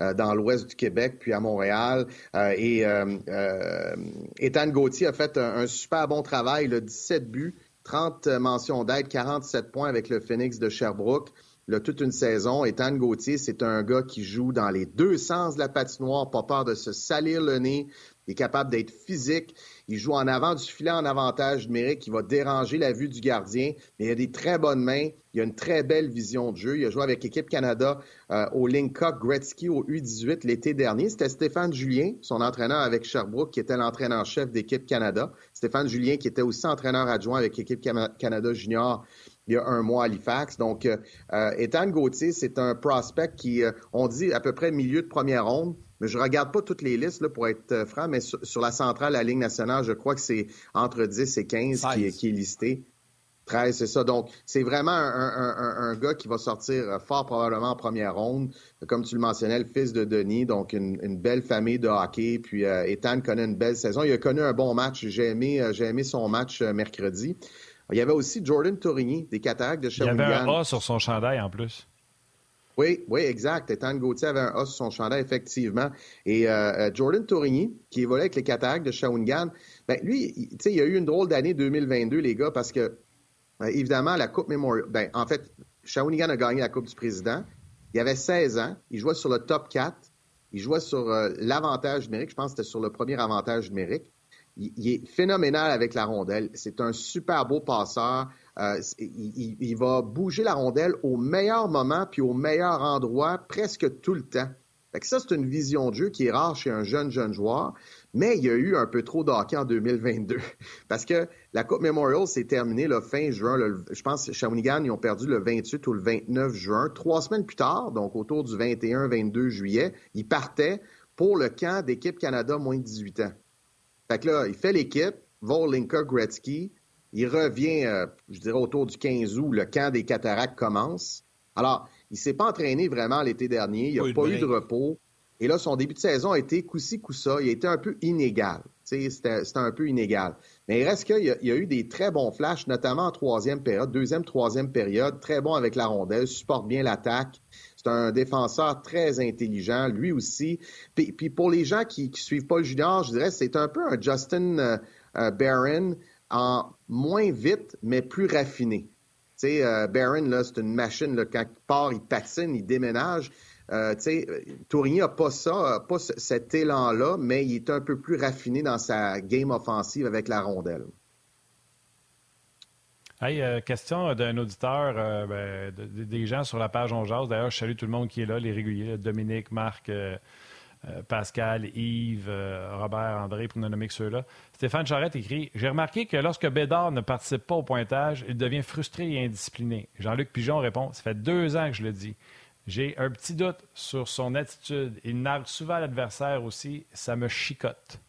euh, dans l'ouest du Québec, puis à Montréal. Euh, et euh, Ethan Gauthier a fait un, super bon travail, le 17 buts, 30 mentions d'aide, 47 points avec le Phoenix de Sherbrooke là, toute une saison. Ethan Gauthier, c'est un gars qui joue dans les deux sens de la patinoire, pas peur de se salir le nez. Il est capable d'être physique. Il joue en avant du filet en avantage numérique. Il va déranger la vue du gardien. Mais il a des très bonnes mains. Il a une très belle vision de jeu. Il a joué avec l'équipe Canada euh, au Lincock Gretzky au U18 l'été dernier. C'était Stéphane Julien, son entraîneur avec Sherbrooke, qui était l'entraîneur-chef d'équipe Canada. Stéphane Julien, qui était aussi entraîneur adjoint avec l'équipe Canada Junior il y a un mois à Halifax. Donc, euh, euh, Ethan Gauthier, c'est un prospect qui, euh, on dit à peu près milieu de première ronde, mais je regarde pas toutes les listes là, pour être franc, mais sur, la centrale, la Ligue nationale, je crois que c'est entre 10 et 15 qui, est listé. 13, c'est ça. Donc, c'est vraiment un, gars qui va sortir fort probablement en première ronde. Comme tu le mentionnais, le fils de Denis, donc une, belle famille de hockey. Puis Ethan connaît une belle saison. Il a connu un bon match. J'ai aimé, j'ai aimé son match mercredi. Il y avait aussi Jordan Torigny, des cataractes de Shawinigan. Il y avait un A sur son chandail en plus. Oui, oui, exact. Ethan Gauthier avait un A sur son chandail, effectivement. Et euh, euh, Jordan Torigny, qui évolue avec les cataractes de Shawinigan, ben lui, tu sais, il a eu une drôle d'année 2022, les gars, parce que, euh, évidemment, la Coupe Memorial... Ben, en fait, Shawinigan a gagné la Coupe du Président. Il avait 16 ans. Il jouait sur le top 4. Il jouait sur l'avantage numérique. Je pense que c'était sur le premier avantage numérique il, est phénoménal avec la rondelle. C'est un super beau passeur. Euh, il, va bouger la rondelle au meilleur moment puis au meilleur endroit presque tout le temps. Fait ça, c'est une vision de jeu qui est rare chez un jeune, jeune joueur. Mais il y a eu un peu trop d'hockey en 2022. Parce que la Coupe Memorial s'est terminée le fin juin. je pense que Shawinigan, ils ont perdu le 28 ou le 29 juin. Trois semaines plus tard, donc autour du 21-22 juillet, ils partaient pour le camp d'équipe Canada moins de 18 ans. Fait que là, il fait l'équipe, va au Linka Gretzky, il revient, euh, je dirais, autour du 15 août, le camp des cataractes commence. Alors, il s'est pas entraîné vraiment l'été dernier, il n'a pas, eu de repos. Et là, son début de saison a été coup-ci, coup-ça. Il a été un peu inégal. C'était un peu inégal. Mais il reste qu'il y, y, a eu des très bons flashs, notamment en troisième période, deuxième, troisième période, très bon avec la rondelle, supporte bien l'attaque. C'est un défenseur très intelligent, lui aussi. Puis, pour les gens qui ne suivent pas le junior, je dirais c'est un peu un Justin euh, euh, Barron en moins vite, mais plus raffiné. Euh, Barron, c'est une machine, là, quand il part, il patine, il déménage. Euh, Tourigny n'a pas ça, pas cet élan-là, mais il est un peu plus raffiné dans sa game offensive avec la rondelle. Hey, euh, question d'un auditeur, euh, ben, des gens sur la page On D'ailleurs, je salue tout le monde qui est là, les réguliers, Dominique, Marc, euh, Pascal, Yves, Robert, André, pour ne nommer que ceux-là. Stéphane Charette écrit J'ai remarqué que lorsque Bédard ne participe pas au pointage, il devient frustré et indiscipliné. Jean-Luc Pigeon répond Ça fait deux ans que je le dis. J'ai un petit doute sur son attitude. Il nargue souvent l'adversaire aussi. Ça me chicote.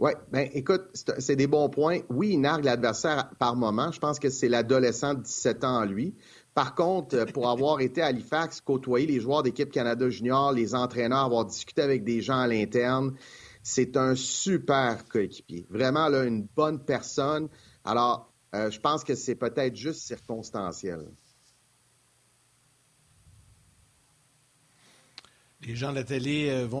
Oui, ben écoute, c'est des bons points. Oui, il nargue l'adversaire par moment. Je pense que c'est l'adolescent de 17 ans en lui. Par contre, euh, pour avoir été à Halifax, côtoyer les joueurs d'équipe Canada Junior, les entraîneurs, avoir discuté avec des gens à l'interne, c'est un super coéquipier. Vraiment, là, une bonne personne. Alors, euh, je pense que c'est peut-être juste circonstanciel. Les gens de la télé euh, vont...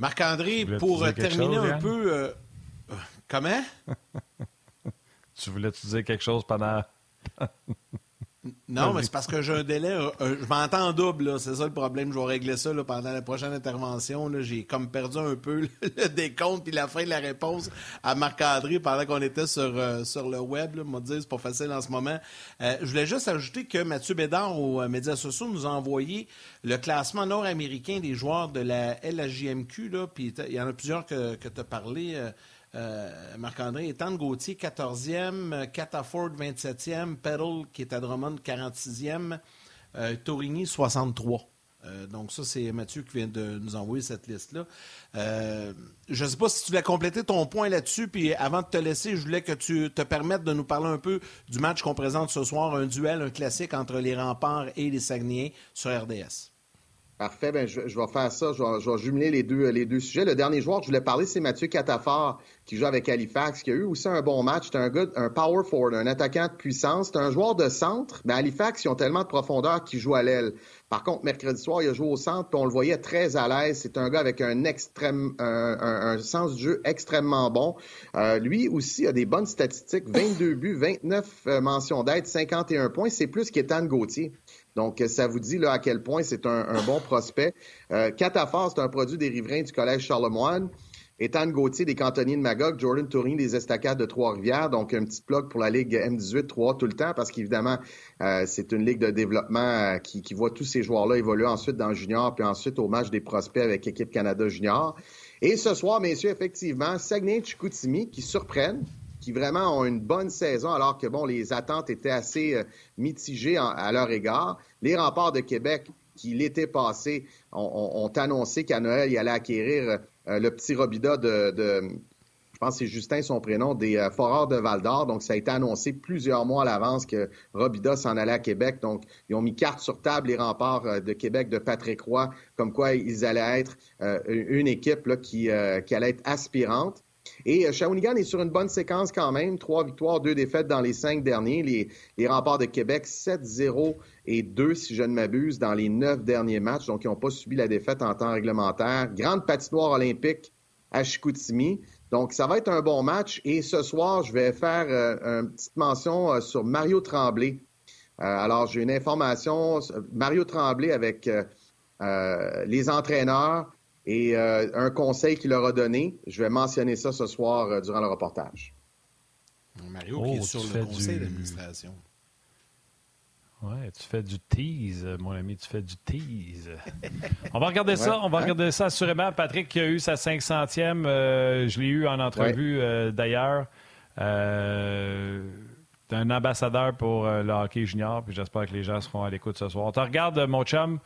Marc-André, pour terminer un peu. Euh, comment? tu voulais te dire quelque chose pendant? Non, mais c'est parce que j'ai un délai. Euh, euh, je m'entends en double, c'est ça le problème. Je vais régler ça pendant la prochaine intervention. J'ai comme perdu un peu le décompte et la fin de la réponse à Marc-André pendant qu'on était sur, sur le web. Là. Moi, c'est pas facile en ce moment. je voulais juste ajouter que Mathieu Bédard aux médias sociaux nous a envoyé le classement nord-américain des joueurs de la LHJMQ. Puis il y en a plusieurs que, que tu as parlé. Euh, Marc-André, Ethan Gauthier, 14e, Cataford, 27e, Peddle, qui est à Drummond, 46e, euh, Torigny, 63. Euh, donc ça, c'est Mathieu qui vient de nous envoyer cette liste-là. je ne sais pas si tu voulais compléter ton point là-dessus, puis avant de te laisser, je voulais que tu te permettes de nous parler un peu du match qu'on présente ce soir, un duel, un classique entre les remparts et les Saguenayens sur RDS. Parfait, ben je, vais faire ça, je vais, jumeler les deux, les deux sujets. Le dernier joueur que je voulais parler, c'est Mathieu Catafort, qui joue avec Halifax, qui a eu aussi un bon match. C'est un gars, un power forward, un attaquant de puissance. C'est un joueur de centre, mais Halifax, ils ont tellement de profondeur qu'il joue à l'aile. Par contre, mercredi soir, il a joué au centre, puis on le voyait très à l'aise. C'est un gars avec un extrême, un, sens du jeu extrêmement bon. Euh, lui aussi a des bonnes statistiques, 22 buts, 29 euh, mentions d'aide, 51 points. C'est plus qu'Étan Gauthier. Donc, ça vous dit là à quel point c'est un, bon prospect. Euh, c'est un produit des riverains du Collège Charlemagne. Étan Gauthier des cantonniers de Magog, Jordan Touring des Estacades de Trois-Rivières. Donc, un petit plug pour la Ligue M18-3 tout le temps parce qu'évidemment, euh, c'est une ligue de développement euh, qui, voit tous ces joueurs-là évoluer ensuite dans junior puis ensuite au match des prospects avec l'équipe Canada Junior. Et ce soir, messieurs, effectivement, Saguenay-Chicoutimi qui surprennent qui vraiment ont une bonne saison, alors que bon, les attentes étaient assez euh, mitigées à leur égard. Les remparts de Québec, qui l'été passé ont, annoncé qu'à Noël, ils allaient acquérir euh, le petit Robida de, je pense que c'est Justin son prénom, des euh, Foreurs de Val d'Or. Donc, ça a été annoncé plusieurs mois à l'avance que Robida s'en allait à Québec. Donc, ils ont mis carte sur table les remparts de Québec de Patrick Roy, comme quoi ils allaient être une équipe là, qui, qui allait être aspirante. Et euh, Shawinigan est sur une bonne séquence quand même. Trois victoires, deux défaites dans les cinq derniers. Les, remparts de Québec, 7-0 et 2, si je ne m'abuse, dans les neuf derniers matchs. Donc, ils n'ont pas subi la défaite en temps réglementaire. Grande patinoire olympique à Chicoutimi. Donc, ça va être un bon match. Et ce soir, je vais faire euh, une petite mention euh, sur Mario Tremblay. alors, j'ai une information. Mario Tremblay avec les entraîneurs et euh, un conseil qu'il leur a donné, je vais mentionner ça ce soir euh, durant le reportage. Mario qui est oh, sur le conseil d'administration. Ouais, tu fais du tease, mon ami, tu fais du tease. on va regarder ça, on va regarder ça assurément. Patrick qui a eu sa 500e, euh, je l'ai eu en entrevue d'ailleurs. Euh, tu es un ambassadeur pour euh, le hockey junior, puis j'espère que les gens seront à l'écoute ce soir. On te regarde, mon chum,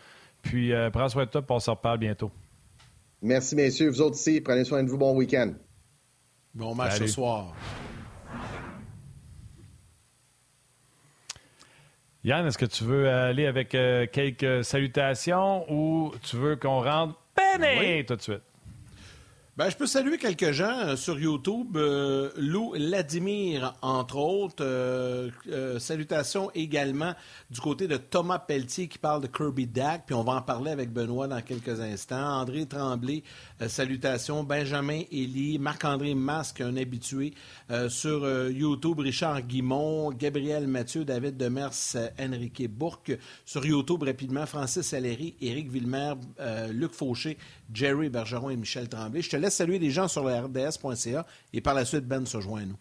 puis prends soin de toi, puis on se reparle bientôt. Merci, messieurs. Vous autres aussi, prenez soin de vous. Bon week-end. Bon match ce soir. Yann, est-ce que tu veux aller avec quelques salutations ou tu veux qu'on rentre? Penny tout de suite? Ben, je peux saluer quelques gens euh, sur YouTube. Euh, Lou Vladimir, entre autres. Euh, salutations également du côté de Thomas Pelletier qui parle de Kirby Dack. Puis on va en parler avec Benoît dans quelques instants. André Tremblay, salutations. Benjamin Elie, Marc-André Masque, un habitué. sur YouTube, Richard Guimont, Gabriel Mathieu, David Demers, Enrique Bourque. Sur YouTube, rapidement, Francis Aléry, Éric Villemer, Luc Fauché, Jerry Bergeron et Michel Tremblay. Laisse saluer les gens sur le RDS.ca et par la suite, Ben se joint à nous.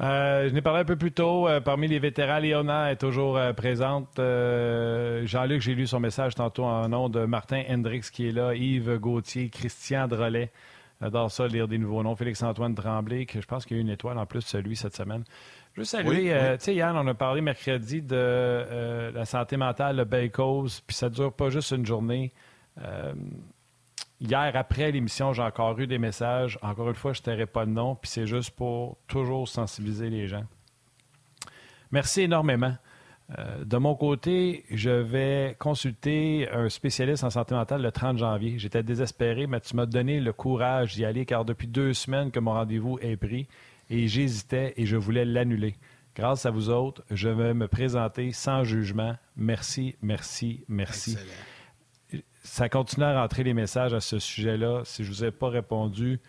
Euh, je n'ai parlé un peu plus tôt. Euh, parmi les vétérans, Léona est toujours euh, présente. Jean-Luc, j'ai lu son message tantôt en nom de Martin Hendrix qui est là, Yves Gauthier, Christian Drolet. J'adore ça, lire des nouveaux noms. Félix-Antoine Tremblay, que je pense qu'il y a eu une étoile en plus celui cette semaine. Je veux saluer, tu sais, Yann, on a parlé mercredi de la santé mentale, le Bay-Cause, puis ça ne dure pas juste une journée. Hier, après l'émission, j'ai encore eu des messages. Encore une fois, je ne tairai pas de nom, puis c'est juste pour toujours sensibiliser les gens. Merci énormément. Euh, de mon côté, je vais consulter un spécialiste en santé mentale le 30 janvier. J'étais désespéré, mais tu m'as donné le courage d'y aller car depuis deux semaines que mon rendez-vous est pris et j'hésitais et je voulais l'annuler. Grâce à vous autres, je vais me présenter sans jugement. Merci, merci, merci ça continue à rentrer les messages à ce sujet-là. Si je ne vous ai pas répondu,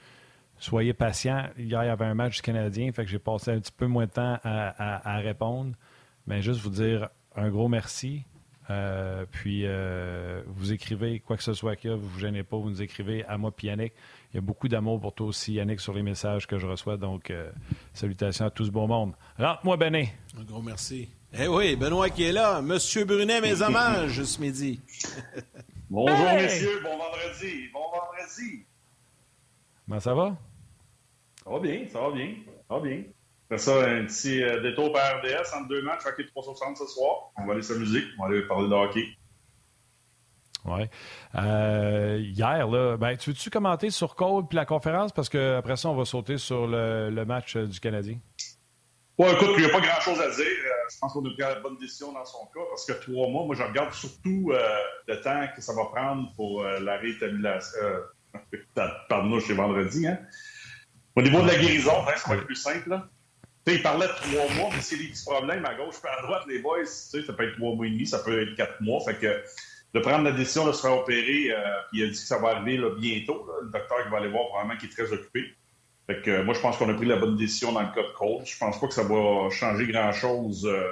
soyez patient. Hier, il y avait un match du Canadien, fait que j'ai passé un petit peu moins de temps à, répondre. Mais juste vous dire un gros merci. Euh, puis euh, vous écrivez quoi que ce soit qu'il y a, vous ne vous gênez pas, vous nous écrivez à moi puis Yannick. Il y a beaucoup d'amour pour toi aussi, Yannick, sur les messages que je reçois. Donc, euh, salutations à tout ce beau monde. Rentre-moi, Benet. Un gros merci. Eh oui, Benoît qui est là. Monsieur Brunet, mes hommages ce midi. Bonjour, messieurs. Bon vendredi. Bon vendredi. Comment ça va? Ça va bien, ça va bien. Ça va bien. Fais ça, un petit euh, détour par RDS entre deux matchs, hockey 360 ce soir. On va aller s'amuser. On va aller parler de hockey. Oui. Euh, hier, là, ben, tu veux-tu commenter sur Cole puis la conférence? Parce qu'après ça, on va sauter sur le, le match euh, du Canadien. Ouais, écoute, il n'y a pas grand-chose à dire. Euh, je pense qu'on a pris la bonne décision dans son cas parce que trois mois, moi, je regarde surtout euh, le temps que ça va prendre pour euh, la réétablisation. Pardon, c'est vendredi. Hein? Au niveau de la guérison, hein, ça va être plus simple. Là. il parlait de trois mois, mais c'est des petits problèmes à gauche et à droite, les boys. Ça peut être trois mois et demi, ça peut être quatre mois. Fait que de prendre la décision de se faire opérer, puis il a dit que ça va arriver bientôt. le docteur qui va aller voir, probablement, qui est très occupé. Fait que, moi, je pense qu'on a pris la bonne décision dans le cas de Cole. Je pense pas que ça va changer grand-chose euh,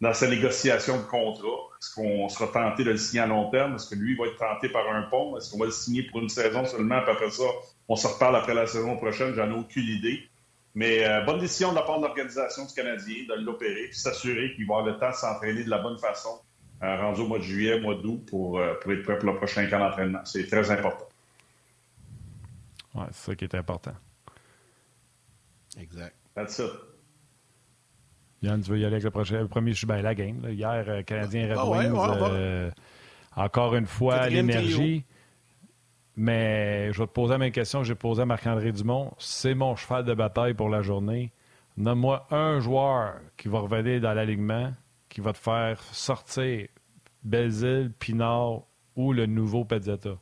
dans sa négociation de contrat. Est-ce qu'on sera tenté de le signer à long terme? Est-ce que lui va être tenté par un pont? Est-ce qu'on va le signer pour une saison seulement? Après ça, on se reparle après la saison prochaine? J'en ai aucune idée. Mais euh, bonne décision de la part de l'organisation du Canadien de l'opérer puis s'assurer qu'il va avoir le temps de s'entraîner de la bonne façon euh, rendu au mois de juillet, mois d'août pour, pour être prêt pour le prochain camp d'entraînement. C'est très important. Oui, c'est ça qui est important. Exact. That's it. Yann, tu veux y aller avec le, prochain, le premier ben, la game. Hier, euh, Canadien Red ah Wings, euh, encore une fois, l'énergie. Mais je vais te poser la même question que j'ai posée à Marc-André Dumont. C'est mon cheval de bataille pour la journée. Nomme-moi un joueur qui va revenir dans l'alignement, qui va te faire sortir Belzile, Pinard ou le nouveau Pezzetta.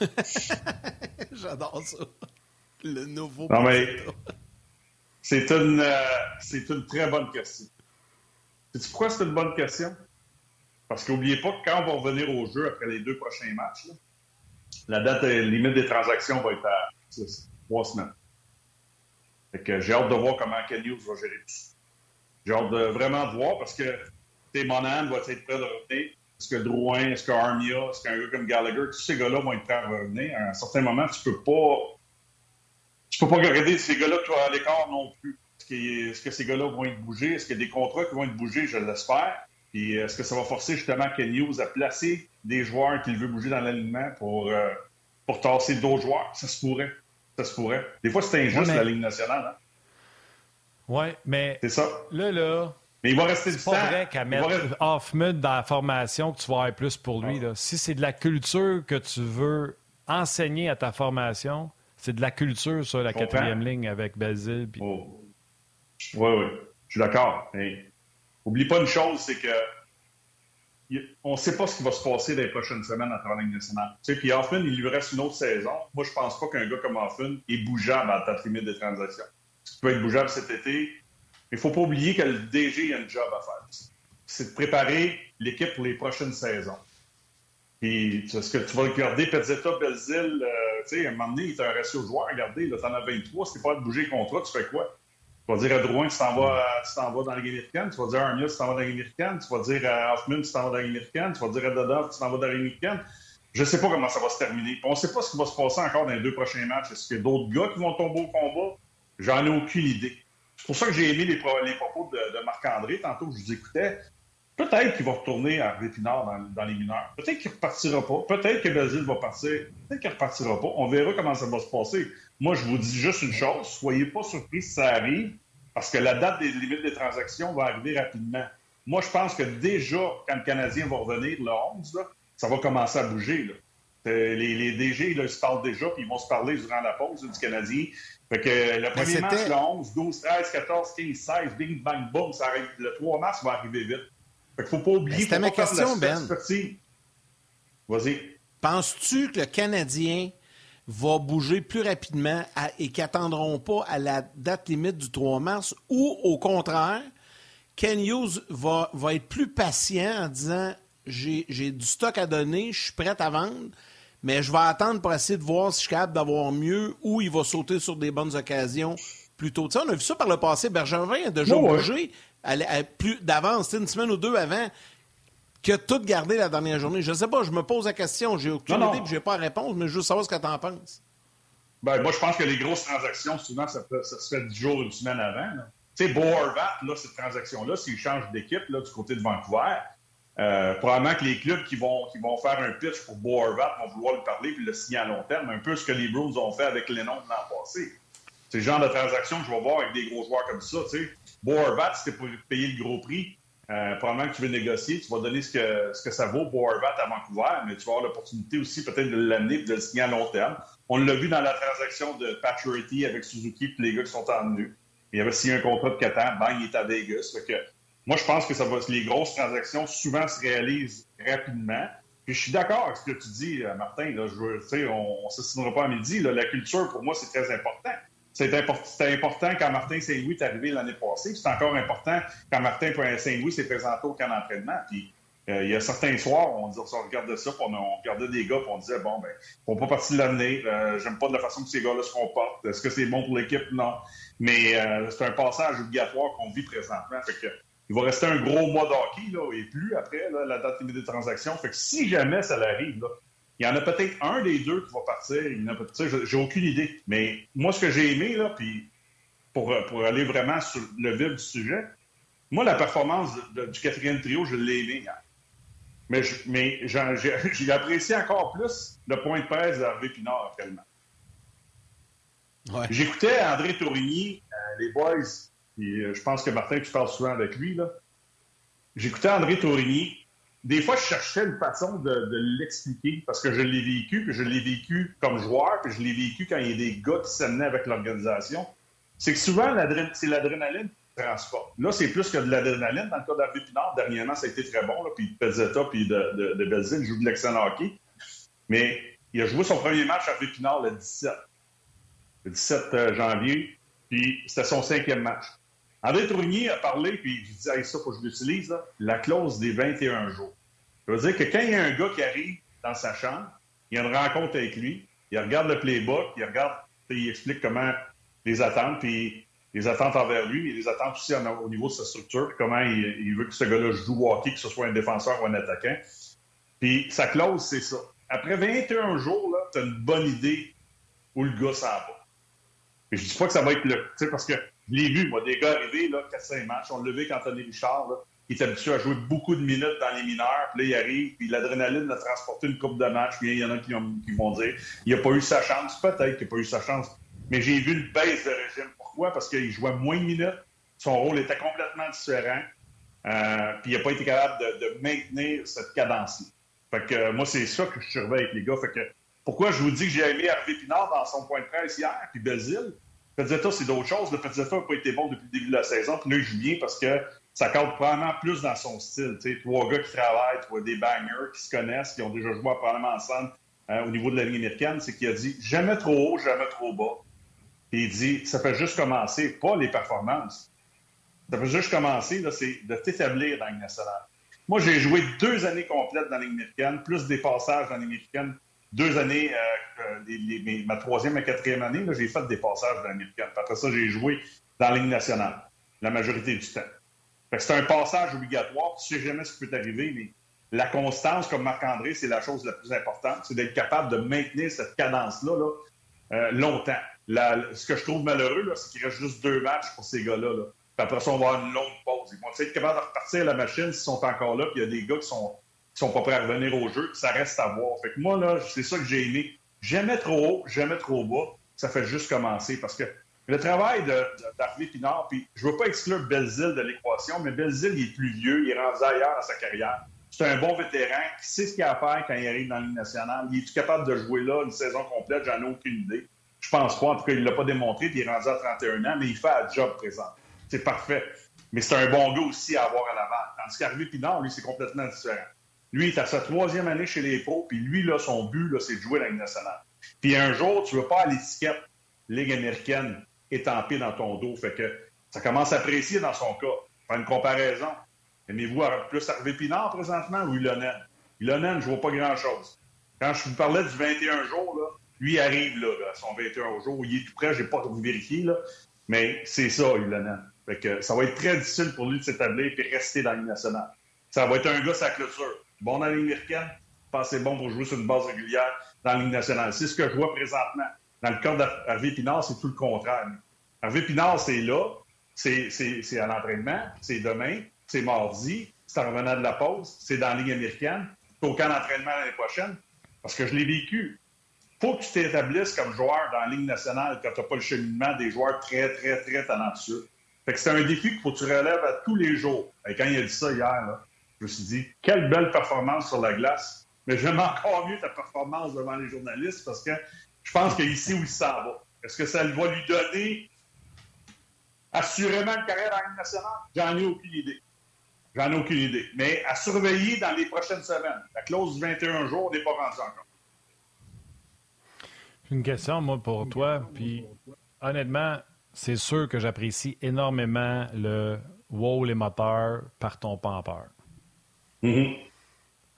J'adore ça le nouveau Non, mais c'est une, euh, c'est une très bonne question. Sais-tu pourquoi c'est une bonne question? Parce qu'oubliez pas que quand on va revenir au jeu après les deux prochains matchs, la date limite des transactions va être à trois semaines. Fait que j'ai hâte de voir comment Ken Hughes va gérer tout ça. J'ai hâte de vraiment voir parce que Monahan va être prêt de revenir. Est-ce que Drouin, est-ce que Armia, est-ce qu'un gars comme Gallagher, tous ces gars-là vont être prêts à revenir? À un certain moment, tu peux pas je peux pas regarder ces gars-là qui à l'écart non plus. Est-ce que, ces gars-là vont être bougés? Est-ce qu'il y a des contrats qui vont être bougés? Je l'espère. Puis est-ce que ça va forcer justement Ken Hughes à placer des joueurs qu'il veut bouger dans l'alignement pour, euh, pour tasser d'autres joueurs? Ça se pourrait. Ça se pourrait. Des fois, c'est injuste, la Ligue nationale. Hein? Oui, mais. C'est ça. Là, là. Mais il va rester du C'est pas vrai qu'à mettre Hoffman dans la formation que tu vas avoir plus pour lui. Là. Si c'est de la culture que tu veux enseigner à ta formation, c'est de la culture sur la quatrième ligne avec Basile. Puis... Oh. Oui, oui. Je suis d'accord. Mais oublie pas une chose, c'est que on ne sait pas ce qui va se passer dans les prochaines semaines à travers la Ligue nationale. Tu sais, puis Hoffman, il lui reste une autre saison. Moi, je pense pas qu'un gars comme Hoffman est bougeable à la date limite des transactions. Tu peux être bougeable cet été, il ne faut pas oublier que le DG a un job à faire. C'est de préparer l'équipe pour les prochaines saisons. Puis, est-ce que tu vas regarder Pezzetta, Belzile, euh, tu sais, à un moment donné, il a un ratio de joueurs. Regardez, là, t'en as 23. Si pas de bouger le contrat, tu fais quoi? Tu vas dire à Drouin tu t'en vas, vas, dans la américaine. Tu vas dire à Armia tu t'en vas dans la américaine. Tu vas dire à Hoffman tu t'en vas dans la américaine. Tu vas dire à Dodov tu t'en vas dans la américaine. Je ne sais pas comment ça va se terminer. on ne sait pas ce qui va se passer encore dans les deux prochains matchs. Est-ce qu'il y a d'autres gars qui vont tomber au combat? J'en ai aucune idée. C'est pour ça que j'ai aimé les, propos de, Marc-André tantôt que je vous écoutais. Peut-être qu'il va retourner à Répinard dans, les mineurs. Peut-être qu'il ne repartira pas. Peut-être que Basile va partir. Peut-être qu'il ne repartira pas. On verra comment ça va se passer. Moi, je vous dis juste une chose. Soyez pas surpris si ça arrive, parce que la date des limites des transactions va arriver rapidement. Moi, je pense que déjà, quand le Canadien va revenir le 11, ça va commencer à bouger. Les, les, DG, là, ils se parlent déjà, puis ils vont se parler durant la pause du Canadien. Fait que le premier match, le 11, 12, 13, 14, 15, 16, bing, bang, boom, ça arrive. Le 3 mars va arriver vite. Fait qu'il faut pas oublier... C'était ma question, Ben. Vas-y. Penses-tu que le Canadien va bouger plus rapidement et qu'ils n'attendront pas à la date limite du 3 mars ou au contraire, Ken Hughes va, va être plus patient en disant j'ai du stock à donner, je suis prêt à vendre, mais je vais attendre pour essayer de voir si je suis capable d'avoir mieux ou il va sauter sur des bonnes occasions plus tôt. on a vu ça par le passé. Bergevin a déjà bougé plus d'avance, une semaine ou deux avant, que tout gardé la dernière journée. Je ne sais pas, je me pose la question. J'ai aucune idée et je n'ai pas la réponse, mais je veux savoir ce que tu en penses. Ben, moi, je pense que les grosses transactions, souvent, ça, se fait dix jours, une semaine avant. Tu sais, Boervat, là, cette transaction-là, s'il change d'équipe du côté de Vancouver, euh, probablement que les clubs qui vont, qui vont faire un pitch pour Boervat vont vouloir le parler et le signer à long terme, un peu ce que les Bruins ont fait avec Lennon l'an passé. C'est le genre de transaction que je vais voir avec des gros joueurs comme ça. Tu sais. Boervat, si pour payer le gros prix, euh, probablement que tu veux négocier, tu vas donner ce que, ce que ça vaut Boervat à Vancouver, mais tu vas avoir l'opportunité aussi peut-être de l'amener et de le signer à long terme. On l'a vu dans la transaction de Paturity avec Suzuki et les gars qui sont en venue. Il avait signé un contrat de 4 ans, bang, il est à Vegas. Que moi, je pense que ça va, les grosses transactions souvent se réalisent rapidement. Puis je suis d'accord avec ce que tu dis, euh, Martin. Là, je, on ne s'assinera pas à midi. la culture, pour moi, c'est très important. C'était important quand Martin Saint-Louis est arrivé l'année passée. C'est encore important quand Martin Saint-Louis s'est présenté au camp d'entraînement. Puis euh, il y a certains soirs, on, on regardait ça, puis on, regardait des gars, puis on disait bon, ben, ils font pas partie de l'année. Euh, j'aime pas de la façon que ces gars-là se comportent. Est-ce que c'est bon pour l'équipe? Non. Mais c'est un passage obligatoire qu'on vit présentement. Fait il va rester un gros mois d'hockey, là, et plus après la date limite des transactions. Fait que si jamais ça l'arrive, il y en a peut-être un des deux qui va partir. J'ai aucune idée. Mais moi, ce que j'ai aimé, là, puis pour, pour aller vraiment sur le vif du sujet, moi, la performance du quatrième trio, je l'ai aimé Mais, mais j'ai apprécié encore plus le point de presse d'Hervé Pinard actuellement. J'écoutais André Tourigny, euh, les boys euh, je pense que Martin, tu parles souvent avec lui. Là. J'écoutais André Tourigny. Des fois, je cherchais une façon de, l'expliquer parce que je l'ai vécu, puis je l'ai vécu comme joueur, puis je l'ai vécu quand il y a des gars qui s'amenaient avec l'organisation. C'est que souvent, c'est l'adrénaline qui transporte. Là, c'est plus que de l'adrénaline. Dans le cas d'Hervé Pinard, dernièrement, ça a été très bon. Là, puis Pezzetta puis de, de, de Belzine joue de l'excellent hockey. Mais il a joué son premier match à Pinard le 17. Le 17 euh, janvier. Puis c'était son cinquième match. André Tourigny a parlé, puis je dis, hey, ça, faut que je l'utilise, la clause des 21 jours. Ça veut dire que quand il y a un gars qui arrive dans sa chambre, il y a une rencontre avec lui, il regarde le playbook, il regarde, il explique comment les attentes, puis les attentes envers lui, mais les attentes aussi au niveau de sa structure, puis comment il, veut que ce gars-là joue au hockey, que ce soit un défenseur ou un attaquant. Puis sa clause, c'est ça. Après 21 jours, tu as une bonne idée où le gars s'en va. Et je dis pas que ça va être le. Tu sais, parce que je l'ai vu, moi, des gars arriver, là, 4-5 matchs. On l'a vu quand Anthony Richard, il est habitué à jouer beaucoup de minutes dans les mineurs. Puis là, il arrive, puis l'adrénaline a transporté une coupe de match. Puis il y en a qui, vont dire il n'a pas eu sa chance. Peut-être qu'il n'a pas eu sa chance. mais j'ai vu une baisse de régime. Pourquoi? Parce qu'il jouait moins de minutes, son rôle était complètement différent, euh, puis il n'a pas été capable de, maintenir cette cadence-là. Fait que moi, c'est ça que je surveille avec les gars. Fait que pourquoi je vous dis que j'ai aimé Hervé Pinard dans son point de presse hier, puis Belzile? Pezzetta, c'est d'autres choses. Le Pezzetta n'a pas été bon depuis le début de la saison, puis là, il joue bien parce que ça compte probablement plus dans son style. sais, Trois gars qui travaillent, trois des bangers qui se connaissent, qui ont déjà joué probablement ensemble euh, au niveau de la ligne américaine, c'est qu'il a dit jamais trop haut, jamais trop bas. Il dit ça fait juste commencer, pas les performances. Ça fait juste commencer, c'est de t'établir dans la ligne nationale. Moi, j'ai joué deux années complètes dans la ligne américaine, plus des passages dans la ligne américaine. Deux années, euh, euh, ma troisième et quatrième année, j'ai fait des passages dans la ligne américaine. Après ça, j'ai joué dans la ligne nationale, la majorité du temps. C'est un passage obligatoire. Tu sais jamais ce qui peut t'arriver, mais la constance, comme Marc-André, c'est la chose la plus importante. C'est d'être capable de maintenir cette cadence-là euh, longtemps. ce que je trouve malheureux, c'est qu'il reste juste deux matchs pour ces gars-là. Après ça, on va avoir une longue pause. Ils vont être capables de repartir la machine s'ils sont encore là. Il y a des gars qui sont, qui sont pas prêts à revenir au jeu. Ça reste à voir. Fait que moi, là, c'est ça que j'ai aimé. Jamais trop haut, jamais trop bas. Ça fait juste commencer parce que le travail d'Harvey Pinard, puis je veux pas exclure Belzile de l'équation, mais Belzile, il est plus vieux, il est rendu ailleurs dans sa carrière. C'est un bon vétéran qui sait ce qu'il a à faire quand il arrive dans la Ligue nationale. Il est capable de jouer là une saison complète? J'en ai aucune idée. Je pense pas. En tout cas, il l'a pas démontré, puis il est rendu à 31 ans, mais il fait un job présent. C'est parfait. Mais c'est un bon gars aussi à avoir à l'avant. Tandis qu'Harvey Pinard, lui, c'est complètement différent. Lui, il est à sa troisième année chez les pros, puis lui, là, son but, là, c'est de jouer la Ligue nationale. Puis un jour, tu veux pas à l'étiquette Ligue américaine étampé dans ton dos. Fait que ça commence à apprécier dans son cas. Faire une comparaison. Aimez-vous plus Harvey Pinard présentement ou Ilonen? Ilonen, je vois pas grand-chose. Quand je vous parlais du 21 jours, là, lui arrive là, à son 21 jours. Il est tout prêt, j'ai pas vérifié, là. Mais c'est ça, Ilonen. Fait que ça va être très difficile pour lui de s'établir et rester dans la nationale. Ça va être un gars sa clôture. Bon dans la ligne américaine, c'est bon pour jouer sur une base régulière dans la ligne nationale. C'est ce que je vois présentement. Dans le cas d'Harvey Pinard, c'est tout le contraire. Hervé Pinard, c'est là, c'est à l'entraînement, c'est demain, c'est mardi, c'est en revenant de la pause, c'est dans la Ligue américaine, c'est au camp d'entraînement l'année prochaine. Parce que je l'ai vécu. faut que tu t'établisses comme joueur dans la Ligue nationale quand tu n'as pas le cheminement des joueurs très, très, très talentueux. Fait que c'est un défi qu'il faut que tu relèves à tous les jours. Et quand il a dit ça hier, je me suis dit, quelle belle performance sur la glace. Mais j'aime encore mieux ta performance devant les journalistes parce que je pense qu'il sait où il s'en va. Est-ce que ça va lui donner assurément une carrière dans la nationale? J'en ai aucune idée. J'en ai aucune idée. Mais à surveiller dans les prochaines semaines. La clause du 21 jours n'est pas rendue encore. Une question, moi, pour toi. Puis, honnêtement, c'est sûr que j'apprécie énormément le wow, les moteurs, partons pas en peur. Mm-hmm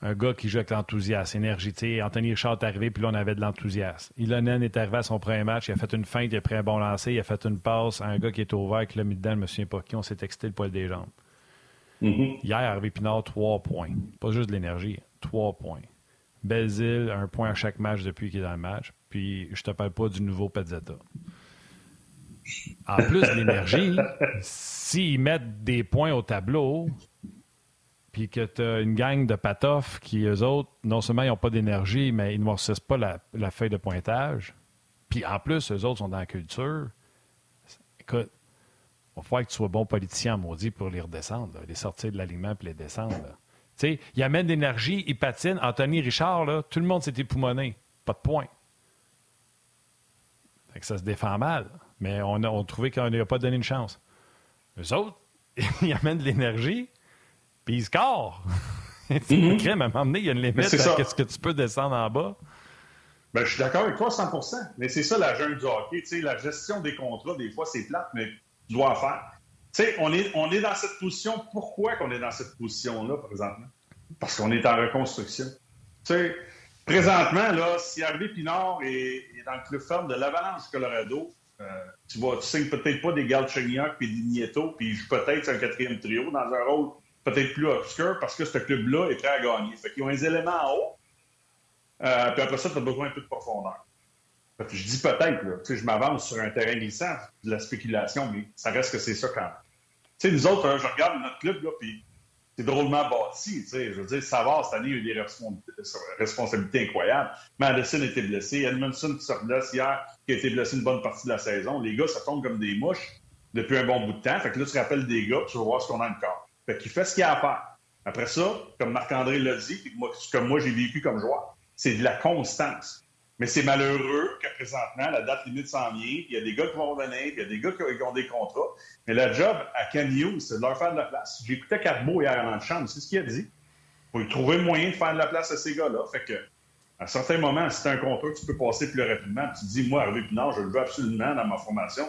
un gars qui joue avec l'enthousiasme, énergie. Anthony Richard est arrivé, puis là, on avait de l'enthousiasme. Ilonen est arrivé à son premier match, il a fait une feinte, il a pris un bon lancer, il a fait une passe à un gars qui est ouvert, qui l'a mis dedans, je me souviens pas qui, on s'est texté le poil des jambes. Mm-hmm. Hier, Harvey Pinard, trois points. Pas juste de l'énergie, trois points. Belzile, un point à chaque match depuis qu'il est dans le match. Puis, je te parle pas du nouveau Pezzetta. En plus de l'énergie, s'ils mettent des points au tableau, puis que tu as une gang de patoffs qui, eux autres, non seulement ils n'ont pas d'énergie, mais ils ne noircissent pas la, feuille de pointage. Puis en plus, eux autres sont dans la culture. Écoute, il va falloir que tu sois bon politicien, maudit, pour les redescendre, les sortir de l'aliment et les descendre. Tu sais, ils amènent d'énergie, ils patinent. Anthony Richard, là, tout le monde s'est époumoné. Pas de point. Fait que ça se défend mal. Mais on a, on trouvé qu'on n'a pas donné une chance. Eux autres, ils amènent de l'énergie, puis il score. mm crème, à un moment donné, il y a une limite à qu'est-ce que tu peux descendre en bas. Ben, je suis d'accord avec toi 100% Mais c'est ça la jungle du hockey. sais, la gestion des contrats, des fois, c'est plate, mais tu dois en faire. sais, on est, on est dans cette position. Pourquoi qu'on est dans cette position-là, présentement? Parce qu'on est en reconstruction. sais, présentement, là, si Harvey Pinard est, dans le club ferme de l'Avalanche Colorado, euh, tu vois, tu signes peut-être pas des Galchenyuk puis des Nieto, puis il joue peut-être un quatrième trio dans un rôle peut-être plus obscur parce que ce club-là est prêt à gagner. Fait qu'ils ont des éléments en haut. Euh, puis après ça, tu as besoin un peu de profondeur. Fait que je dis peut-être, là, je m'avance sur un terrain glissant, de la spéculation, mais ça reste que c'est ça quand même. Tu sais, nous autres, hein, je regarde notre club, là, puis c'est drôlement bâti. Tu sais. Je veux dire, Savard, cette année, il a eu des responsabilités incroyables. Madison était blessé. Edmondson qui sort blesse hier, qui a été blessé une bonne partie de la saison. Les gars, ça tombe comme des mouches depuis un bon bout de temps. Fait que là, tu rappelles des gars, tu vas voir ce qu'on a encore. Fait qu'il fait ce qu'il a à faire. Après ça, comme Marc-André l'a dit, comme moi j'ai vécu comme joueur, c'est de la constance. Mais c'est malheureux que présentement, la date limite s'en vient, il y a des gars qui vont revenir, il y a des gars qui ont des contrats. Mais le job à Ken c'est de leur faire de la place. J'écoutais Carbo hier en chambre, c'est ce qu'il a dit. Il faut trouver le moyen de faire de la place à ces gars-là. Fait que, à certains moments, si tu un contrat, tu peux passer plus rapidement. Tu te dis, moi, Hervé Pinard, je le veux absolument dans ma formation.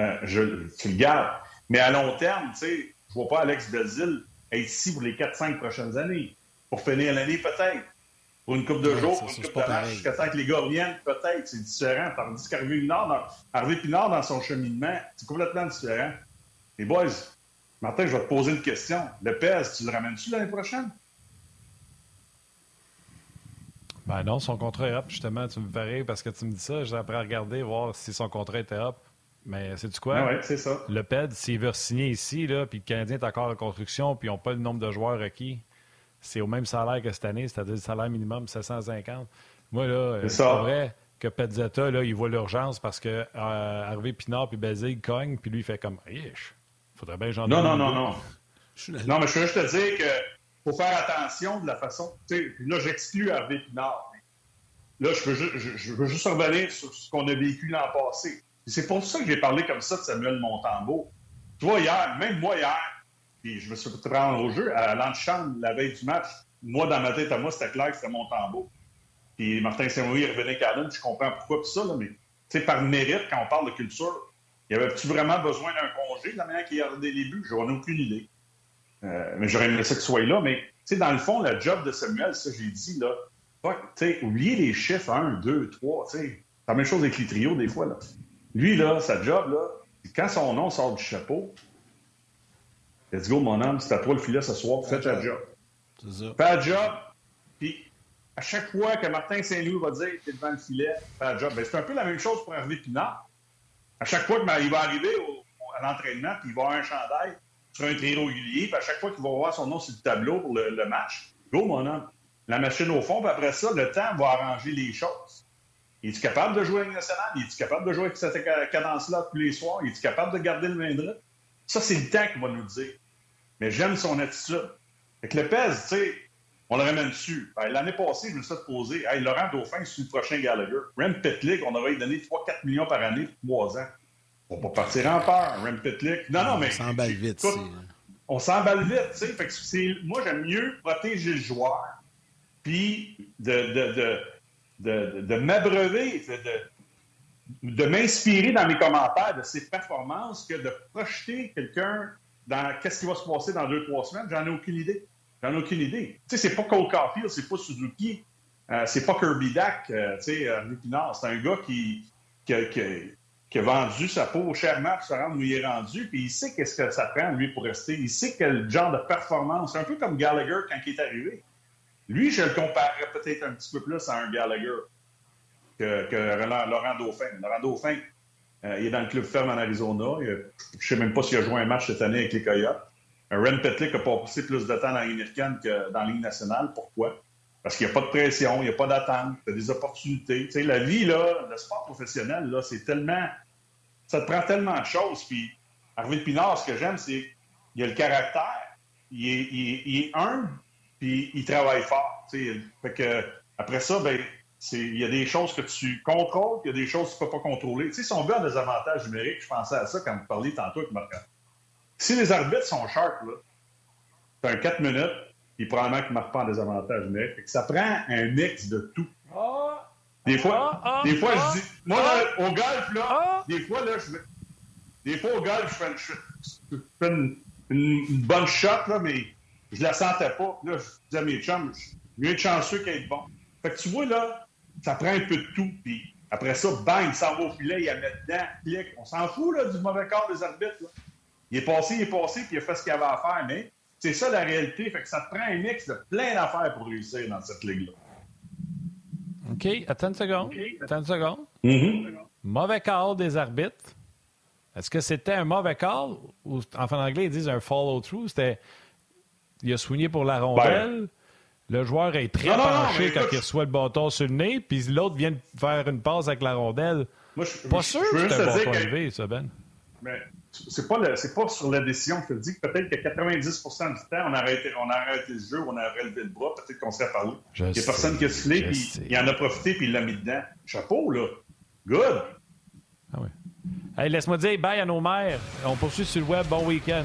Euh, je, tu le gardes. Mais à long terme, tu sais, je vois pas Alex Belzil être ici pour les 4-5 prochaines années. Pour finir l'année, peut-être pour une coupe de jours, pour une coupe de match, jusqu'à temps que les gars reviennent, peut-être, c'est différent. Tandis qu'Harvey Pinard, Harvey Pinard, dans son cheminement, c'est complètement différent. Les boys, Martin, je vais te poser une question. Le PS, tu le ramènes-tu l'année prochaine? Ben non, son contrat est up, justement. Tu me verrais parce que tu me dis ça. J'ai après à regarder, voir si son contrat était up. Mais c'est du quoi? Ah oui, c'est ça. Le PED, s'il veut signer ici, là, puis le Canadien est encore en construction, puis ils n'ont pas le nombre de joueurs requis, c'est au même salaire que cette année, c'est-à-dire le salaire minimum 750. Moi, là, euh, c'est vrai que Petzetta, là, il voit l'urgence parce que euh, Harvey Pinard puis Basile cognent, puis lui, il fait comme Riche, faudrait bien j'en Non, non, non, non. Non, mais je veux juste te dire que faut faire attention de la façon. Là, j'exclus Harvey Pinard. Là, je veux, juste, je, veux juste revenir sur ce qu'on a vécu l'an passé. C'est pour ça que j'ai parlé comme ça de Samuel Montembeau. Tu vois, hier, même moi, hier, puis je me suis rendre au jeu. À l'antichambre, la veille du match, moi, dans ma tête, à moi, c'était clair que c'était mon tambour. Puis Martin Saint-Louis revenait Carlin, je comprends pourquoi, tout ça, là, mais par mérite, quand on parle de culture, y avait-tu vraiment besoin d'un congé de la manière qu'il y a des buts? J'en ai aucune idée. Euh, mais j'aurais aimé ça que ce soit là. Mais dans le fond, le job de Samuel, ça, j'ai dit, là, oubliez les chiffres 1, 2, 3. C'est la même chose avec les trios, des fois. Là. Lui, là, sa job, là, quand son nom sort du chapeau, Let's go, mon homme, c'est à toi le filet ce soir, fais ta job. Fais ta job, puis à chaque fois que Martin Saint-Louis va dire t'es devant le filet, fais ta job. Ben, c'est un peu la même chose pour Hervé Pinard. À chaque fois qu'il va arriver à l'entraînement, puis il va avoir un chandail sur un trio régulier, puis à chaque fois qu'il va voir son nom sur le tableau pour le, match, go, mon homme. La machine au fond, puis après ça, le temps va arranger les choses. Es-tu capable de jouer avec nationale? Es-tu capable de jouer avec cette cadence-là tous les soirs? Es-tu capable de garder le main droit? Ça, c'est le temps qu'il va nous dire. Mais j'aime son attitude. Avec le PES, tu sais, on le ramène dessus. Ben, l'année passée, je me suis posé. Hey, Laurent Dauphin, c'est le prochain Gallagher. Rem Petlick, on aurait donné 3-4 millions par année pour 3 ans. On va pas partir en peur. Rem Petlick. Non, non, mais. On s'emballe vite, écoute, On s'emballe vite, tu sais. Fait que moi, j'aime mieux protéger le joueur, puis de, de, de, de, m'abreuver, de, m'inspirer dans mes commentaires de ses performances que de projeter quelqu'un dans qu'est-ce qui va se passer dans deux, trois semaines, j'en ai aucune idée. J'en ai aucune idée. Tu sais, c'est pas Cole Caulfield, c'est pas Suzuki, euh, c'est pas Kirby Dak, euh, tu sais, euh, C'est un gars qui, qui, qui, a vendu sa peau chèrement pour se rendre où il est rendu, puis il sait qu'est-ce que ça prend, lui, pour rester. Il sait quel genre de performance. C'est un peu comme Gallagher quand il est arrivé. Lui, je le comparerais peut-être un petit peu plus à un Gallagher que, Laurent Dauphin. Laurent Dauphin, euh, il est dans le club ferme en Arizona. je ne sais même pas s'il a joué un match cette année avec les Coyotes. Un Ren Petlick a passé plus de temps dans la que dans la Ligue nationale. Pourquoi? Parce qu'il n'y a pas de pression, il n'y a pas d'attente, tu as des opportunités. La vie, là, le sport professionnel, là, c'est tellement. Ça te prend tellement de choses. Puis, Harvey Pinard, ce que j'aime, c'est qu'il a le caractère, il est, il, est humble, puis il travaille fort. Tu sais. Fait que, après ça, ben, il y a des choses que tu contrôles, il y a des choses que tu ne peux pas contrôler. Tu sais, si on veut un des avantages numériques, je pensais à ça quand vous parliez tantôt avec Marc. Si les arbitres sont sharp, là, c'est un 4 minutes, puis probablement qu'ils ne marquent pas en désavantage numérique. ça prend un mix de tout. Ah! Des fois, ah! des fois je ah! dis. Moi, au golf, là, des fois, là, je Des fois, au golf, je fais, une, bonne shot, là, mais je la sentais pas. Là, je disais à mes chums, mieux de chanceux qu'être bon. Fait que tu vois, là, ça prend un peu de tout. Puis après ça, bang, il s'en va au filet, il a met dedans, clic. On s'en fout là, du mauvais corps des arbitres. Il est passé, il est passé, puis il a fait ce qu'il avait à faire. Mais c'est ça la réalité. Fait que ça te prend un mix de plein d'affaires pour réussir dans cette ligue-là. OK, attends une seconde. Attends une seconde. Mm-hmm. Mauvais call des arbitres. Est-ce que c'était un mauvais call ou en anglais ils disent un follow-through? C'était il a soigné pour la rondelle. Le joueur est très Non, non, non, penché quand il reçoit le bâton sur le nez, puis l'autre vient de faire une passe avec la rondelle. Moi, je, Pas je- sûr je que c'est un point que- ça, Ben. Mais c'est pas, le- pas sur la décision. Je te dis que peut-être que 90% du temps, on a arrêté, on a arrêté le jeu, on a relevé le bras, peut-être qu'on serait parlé. Il n'y a sais, personne qui a sifflé, je puis il en a profité, puis il l'a mis dedans. Chapeau, là. Good. Ah oui. Hey, laisse-moi dire bye à nos mères. On poursuit sur le web. Bon week-end.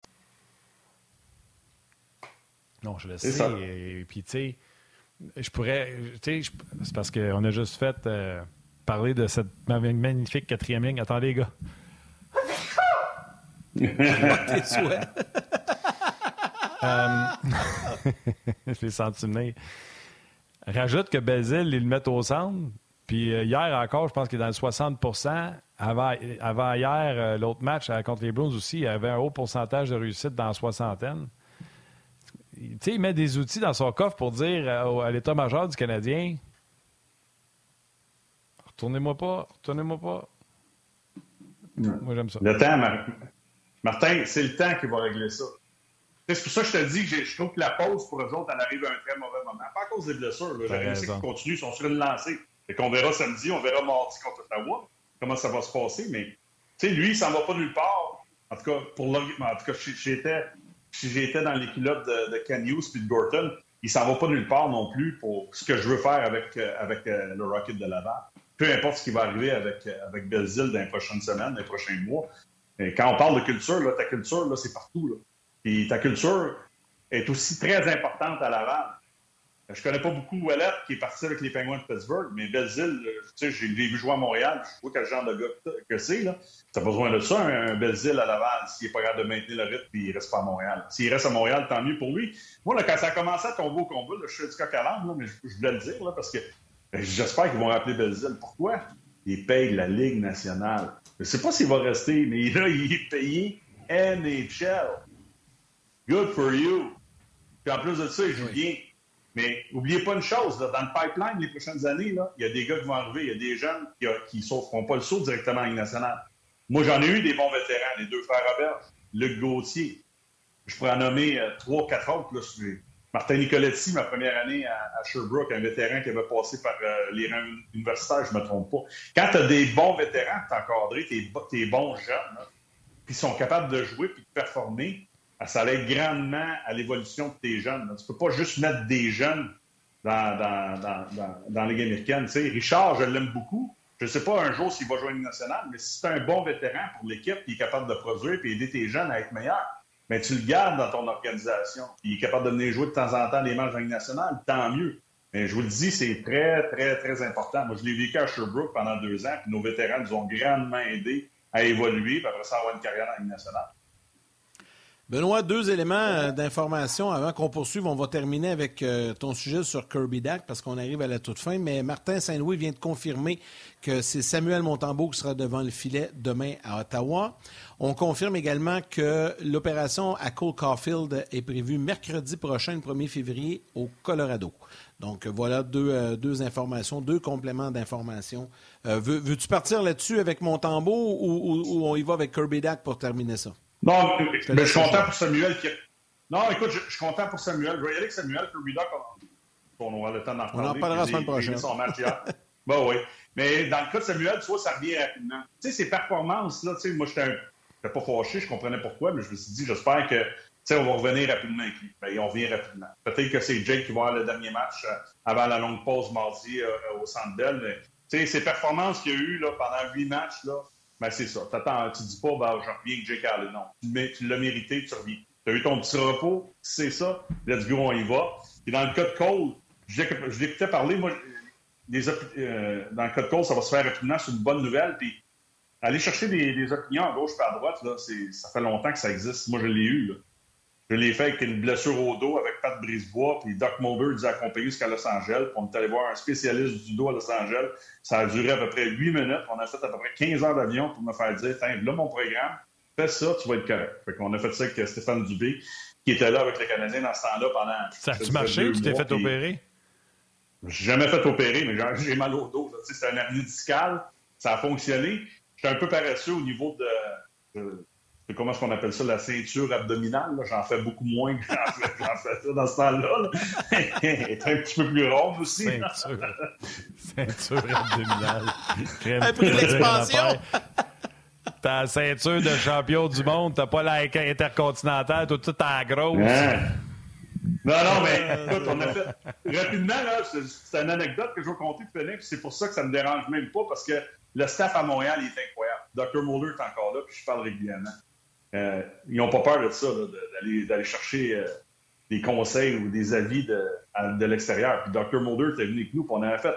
Non, je le sais. ça. Et, puis, tu sais, je pourrais. Tu sais, je- c'est parce qu'on a juste fait euh, parler de cette ma- magnifique quatrième ligne. Attendez, les gars. Tes souhaits. je l'ai senti venir. Rajoute que Belzile, ils le mettent au centre. Puis euh, hier encore, je pense qu'il est dans le 60 Avant, avant hier, euh, l'autre match contre les Bruins aussi, il avait un haut pourcentage de réussite dans la soixantaine. Il met des outils dans son coffre pour dire euh, à l'état-major du Canadien Retournez-moi pas, retournez-moi pas. Moi, j'aime ça. Le temps, Mar- Martin, c'est le temps qui va régler ça. C'est pour ça que je te dis que je trouve que la pause pour eux autres, elle arrive à un très mauvais moment. Pas à cause des blessures. Là. T'as Le réussi raison. qui continue, ils sont sur une lancée. Et qu'on verra samedi, on verra mardi contre Ottawa comment ça va se passer. Mais tu sais, lui, il s'en va pas nulle part. En tout cas, pour en tout cas, j'étais si j'étais dans les de, de Hughes puis de Gorton, il s'en va pas nulle part non plus pour ce que je veux faire avec, euh, avec euh, le Rocket de Laval. Peu importe ce qui va arriver avec, euh, avec dans les prochaines semaines, dans les prochains mois. Et quand on parle de culture, ta culture, là, c'est partout. Là. Et ta culture est aussi très importante à Laval. Je connais pas beaucoup Ouellet, qui est parti avec les Penguins de Pittsburgh, mais Belzile, euh, tu sais, j'ai vu jouer à Montréal, je vois quel genre de gars que c'est. là. T'as besoin de ça, un, Belzile à Laval, s'il est pas capable de maintenir le rythme, puis il reste pas à Montréal. S'il reste à Montréal, tant mieux pour lui. Moi, là, quand ça a commencé à tomber au combat, là, je suis du coq à l'âne, là, mais je, je voulais le dire, là, parce que ben, j'espère qu'ils vont rappeler Belzile. Pourquoi? Il paye la Ligue nationale. Je sais pas s'il va rester, mais là, il est payé NHL. Good for you. Puis en plus de ça, il joue bien. Mais n'oubliez pas une chose, dans le pipeline, les prochaines années, là, il y a des gars qui vont arriver, il y a des jeunes qui ne sauteront pas le saut directement en Ligue nationale. Moi, j'en ai eu des bons vétérans, les deux frères Robert, Luc Gauthier. Je pourrais en nommer euh, trois, quatre autres. Là, Martin Nicoletti, ma première année à, à Sherbrooke, un vétéran qui avait passé par euh, les rangs universitaires, je ne me trompe pas. Quand tu as des bons vétérans, tu encadré, tes, bo- tes bons jeunes, là, qui sont capables de jouer puis de performer, ça aide grandement à l'évolution de tes jeunes. Tu peux pas juste mettre des jeunes dans, dans, dans, dans, dans américaine. Tu sais, Richard, je l'aime beaucoup. Je ne sais pas un jour s'il va jouer une nationale, mais si c'est un bon vétéran pour l'équipe qui est capable de produire et aider tes jeunes à être meilleurs, ben, tu le gardes dans ton organisation. Il est capable de venir jouer de temps en temps les matchs Ligue nationale, tant mieux. Mais je vous le dis, c'est très, très, très important. Moi, je l'ai vécu à Sherbrooke pendant deux ans, puis nos vétérans nous ont grandement aidés à évoluer, puis après ça, avoir une carrière Ligue nationale. Benoît, deux éléments euh, d'information avant qu'on poursuive. On va terminer avec euh, ton sujet sur Kirby Dak parce qu'on arrive à la toute fin. Mais Martin Saint-Louis vient de confirmer que c'est Samuel Montembeau qui sera devant le filet demain à Ottawa. On confirme également que l'opération à Cole Caulfield est prévue mercredi prochain, le 1er février, au Colorado. Donc voilà deux, euh, informations, deux compléments d'informations. Veux, veux-tu partir là-dessus avec Montembeau ou, ou, on y va avec Kirby Dak pour terminer ça? Non, mais mais je suis content pour Samuel. Qui... Non, écoute, je, je suis content pour Samuel. Je vais y aller avec Samuel. Kirby Doc, on... on aura le temps d'en On en parlera la semaine prochaine. son match hier. ben oui. Mais dans le cas de Samuel, tu vois, ça revient rapidement. Tu sais, ses performances, là, tu sais, moi, j'étais un... pas fâché, je comprenais pourquoi, mais je me suis dit, j'espère que, tu sais, on va revenir rapidement avec lui. Ben, on revient rapidement. Peut-être que c'est Jake qui va avoir le dernier match euh, avant la longue pause mardi euh, au Centre Bell, mais, tu sais, ses performances qu'il y a eu, là, pendant huit matchs, là, ben, c'est ça. Tu dis pas, ben, je reviens avec Jake Allen. Non. Mets- tu l'as mérité, tu reviens. Tu as eu ton petit repos, c'est ça. Let's go, on y va. Et dans le cas de Cole, je l'écoutais parler, moi, les euh, dans le cas de Cole, ça va se faire rapidement, c'est une bonne nouvelle. Puis aller chercher des, opinions à gauche et à droite, là, ça fait longtemps que ça existe. Moi, je l'ai eu. Là. Je l'ai fait avec une blessure au dos avec Pat Brisebois, puis Doc Mulder nous a accompagnés jusqu'à Los Angeles. Puis on est allé voir un spécialiste du dos à Los Angeles. Ça a duré à peu près 8 minutes. On a fait à peu près 15 heures d'avion pour me faire dire Tiens, là, mon programme, fais ça, tu vas être correct. Fait qu'on a fait ça avec Stéphane Dubé, qui était là avec les Canadiens dans ce temps-là pendant. Ça a-tu marché ou tu t'es fait opérer? J'ai jamais fait opérer, mais j'ai mal au dos. C'est un hernie discale. Ça a fonctionné. J'étais un peu paresseux au niveau de comment est-ce qu'on appelle ça, la ceinture abdominale. J'en fais beaucoup moins que j'en fais, ça dans ce temps-là. Elle est un petit peu plus ronde aussi. Ceinture, ceinture abdominale. Crème pris l'expansion. T'as la ceinture de champion du monde, t'as pas la intercontinentale, t'as tout en grosse. Hein? Non, non, mais écoute, on a fait. Rapidement, c'est une anecdote que je vais compter, Félix, c'est pour ça que ça me dérange même pas, parce que le staff à Montréal il est incroyable. Dr. Muller est encore là, puis je parle régulièrement. Euh, ils n'ont pas peur de ça, d'aller chercher euh, des conseils ou des avis de, de l'extérieur. Puis Dr. Mulder était venu avec nous, puis on avait fait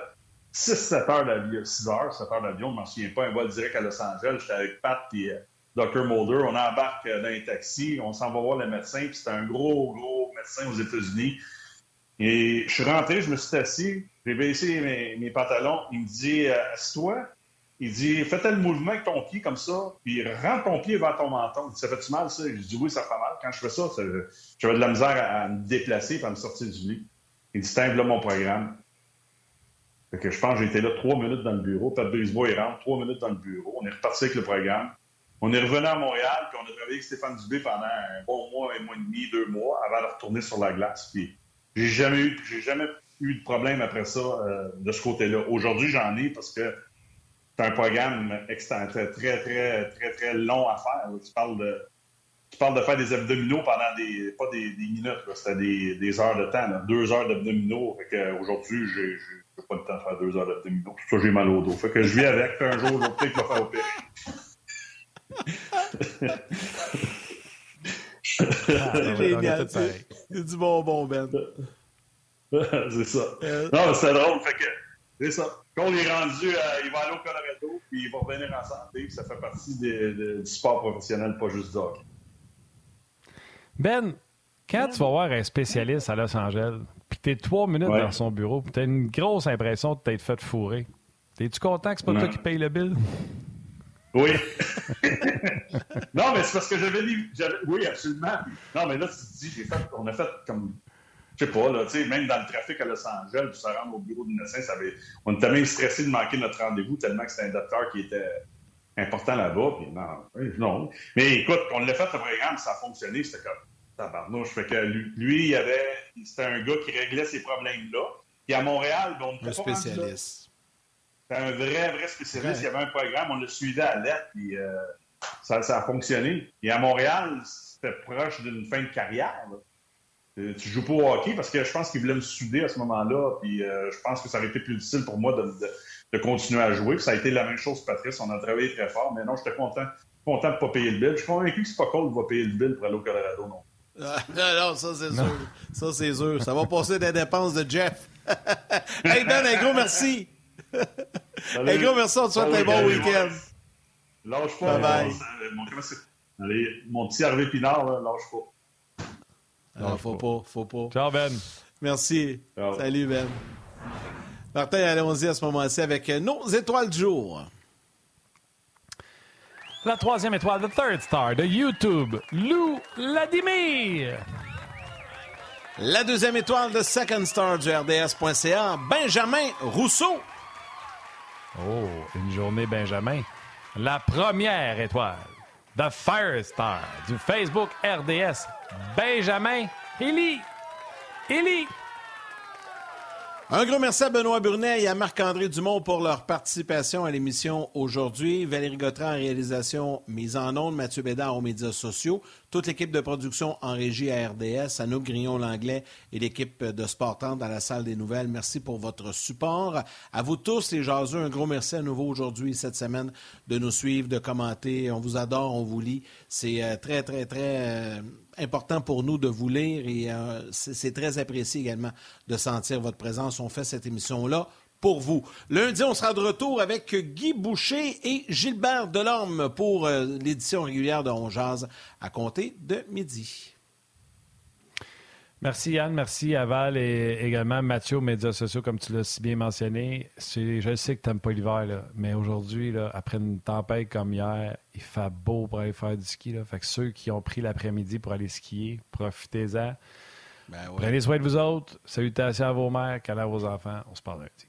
6-7 heures d'avion, 6 heures, 7 heures d'avion, je ne m'en souviens pas, un vol direct à Los Angeles. J'étais avec Pat et euh, Dr. Mulder. On embarque dans un taxi, on s'en va voir le médecin, puis c'était un gros, gros médecin aux États-Unis. Et je suis rentré, je me suis assis, j'ai baissé mes, mes pantalons. Il me dit Assis-toi. Il dit Fais le mouvement avec ton pied comme ça, puis rentre ton pied vers ton menton. Ça fait-tu mal, ça? Je dis Oui, ça fait mal. Quand je fais ça, j'avais de la misère à, me déplacer et à me sortir du lit. Il dit Tiens, là mon programme. Fait que je pense que été là trois minutes dans le bureau. Pat Brisebois, il rentre trois minutes dans le bureau. On est reparti avec le programme. On est revenu à Montréal, puis on a travaillé avec Stéphane Dubé pendant un bon mois, un mois et demi, deux mois, avant de retourner sur la glace. Puis j'ai jamais eu, jamais eu de problème après ça euh, de ce côté-là. Aujourd'hui, j'en ai parce que c'est un programme très, très, très, très, très long à faire. Tu parles de, tu parles de faire des abdominaux pendant des, pas des, minutes, c'était des, des, heures de temps, deux heures d'abdominaux. Aujourd'hui, j'ai, j'ai pas le temps de faire deux heures d'abdominaux. Pour ça, j'ai mal au dos. Fait que je vis avec, un jour, je vais peut-être le faire opérer. c'est génial. C'est du bonbon, Ben. c'est ça. Euh, non, c'est drôle. Fait que, c'est ça. Quand on est rendu, il va aller au Colorado, puis il va revenir en santé, ça fait partie du sport professionnel, pas juste du Ben, quand tu vas voir un spécialiste à Los Angeles, puis tu es trois minutes dans son bureau, puis tu as une grosse impression de t'être fait fourrer, es-tu content que c'est pas toi qui paye le bill? Oui. non, mais c'est parce que j'avais lu. Oui, absolument. Non, mais là, tu te dis, j'ai fait, on a fait comme je sais pas, là, même dans le trafic à Los Angeles, pour se rendre au bureau du médecin, ça avait... on était même stressé de manquer notre rendez-vous tellement que c'était un docteur qui était important là-bas. Puis non, non. Mais écoute, on l'a fait le programme, ça a fonctionné, c'était comme tabarnouche. Fait que lui, il avait, c'était un gars qui réglait ces problèmes-là. Puis à Montréal, ben, on était un spécialiste. C'était un vrai, vrai spécialiste. Il y avait un programme, on le suivait à l'aide, puis euh, ça, ça, a fonctionné. Et à Montréal, c'était proche d'une fin de carrière. Là. Euh, tu joues pas au hockey parce que je pense qu'il voulait me souder à ce moment-là. Puis euh, je pense que ça aurait été plus difficile pour moi de, continuer à jouer. Puis ça a été la même chose, Patrice. On a travaillé très fort. Mais non, j'étais content, content de ne pas payer le bill. Je suis convaincu que c'est pas Cole qui va payer le bill pour aller au Colorado, non. Ah, non, non, ça c'est sûr. Ça c'est sûr. Ça va passer des dépenses de Jeff. hey Ben, un gros merci. un gros merci. On te souhaite un bon week-end. Lâche pas. Bye bye. Mon, Allez, mon petit Hervé Pinard, là, lâche pas. Non, faut pas, faut pas. Ciao, Ben. Merci. Salut, Ben. Martin, allons-y à ce moment-ci avec nos étoiles du jour. La troisième étoile, the third star de YouTube, Lou Vladimir. La deuxième étoile de second star du RDS.ca, Benjamin Rousseau. Oh, une journée Benjamin. La première étoile, the fire star du Facebook RDS, Benjamin Élie. Élie. Un gros merci à Benoît Burnet et à Marc-André Dumont pour leur participation à l'émission aujourd'hui. Valérie Gautran en réalisation mise en onde, Mathieu Bédard aux médias sociaux, toute l'équipe de production en régie à RDS, Anouk Grillon-Langlais et l'équipe de Sport dans la salle des nouvelles. Merci pour votre support. À vous tous, les jaseux, un gros merci à nouveau aujourd'hui, cette semaine, de nous suivre, de commenter. On vous adore, on vous lit. C'est euh, très, très, très... Euh, important pour nous de vous lire et euh, c'est très apprécié également de sentir votre présence. On fait cette émission-là pour vous. Lundi, on sera de retour avec Guy Boucher et Gilbert Delorme pour euh, l'édition régulière de On à compter de midi. Merci Yann, merci à Val et également Mathieu aux médias sociaux, comme tu l'as si bien mentionné. Je sais que tu n'aimes pas l'hiver, mais aujourd'hui, après une tempête comme hier, il fait beau pour aller faire du ski. Là. Fait que ceux qui ont pris l'après-midi pour aller skier, profitez-en. Ben Prenez soin de vous autres. Salutations à vos mères, câlins à vos enfants. On se parle lundi.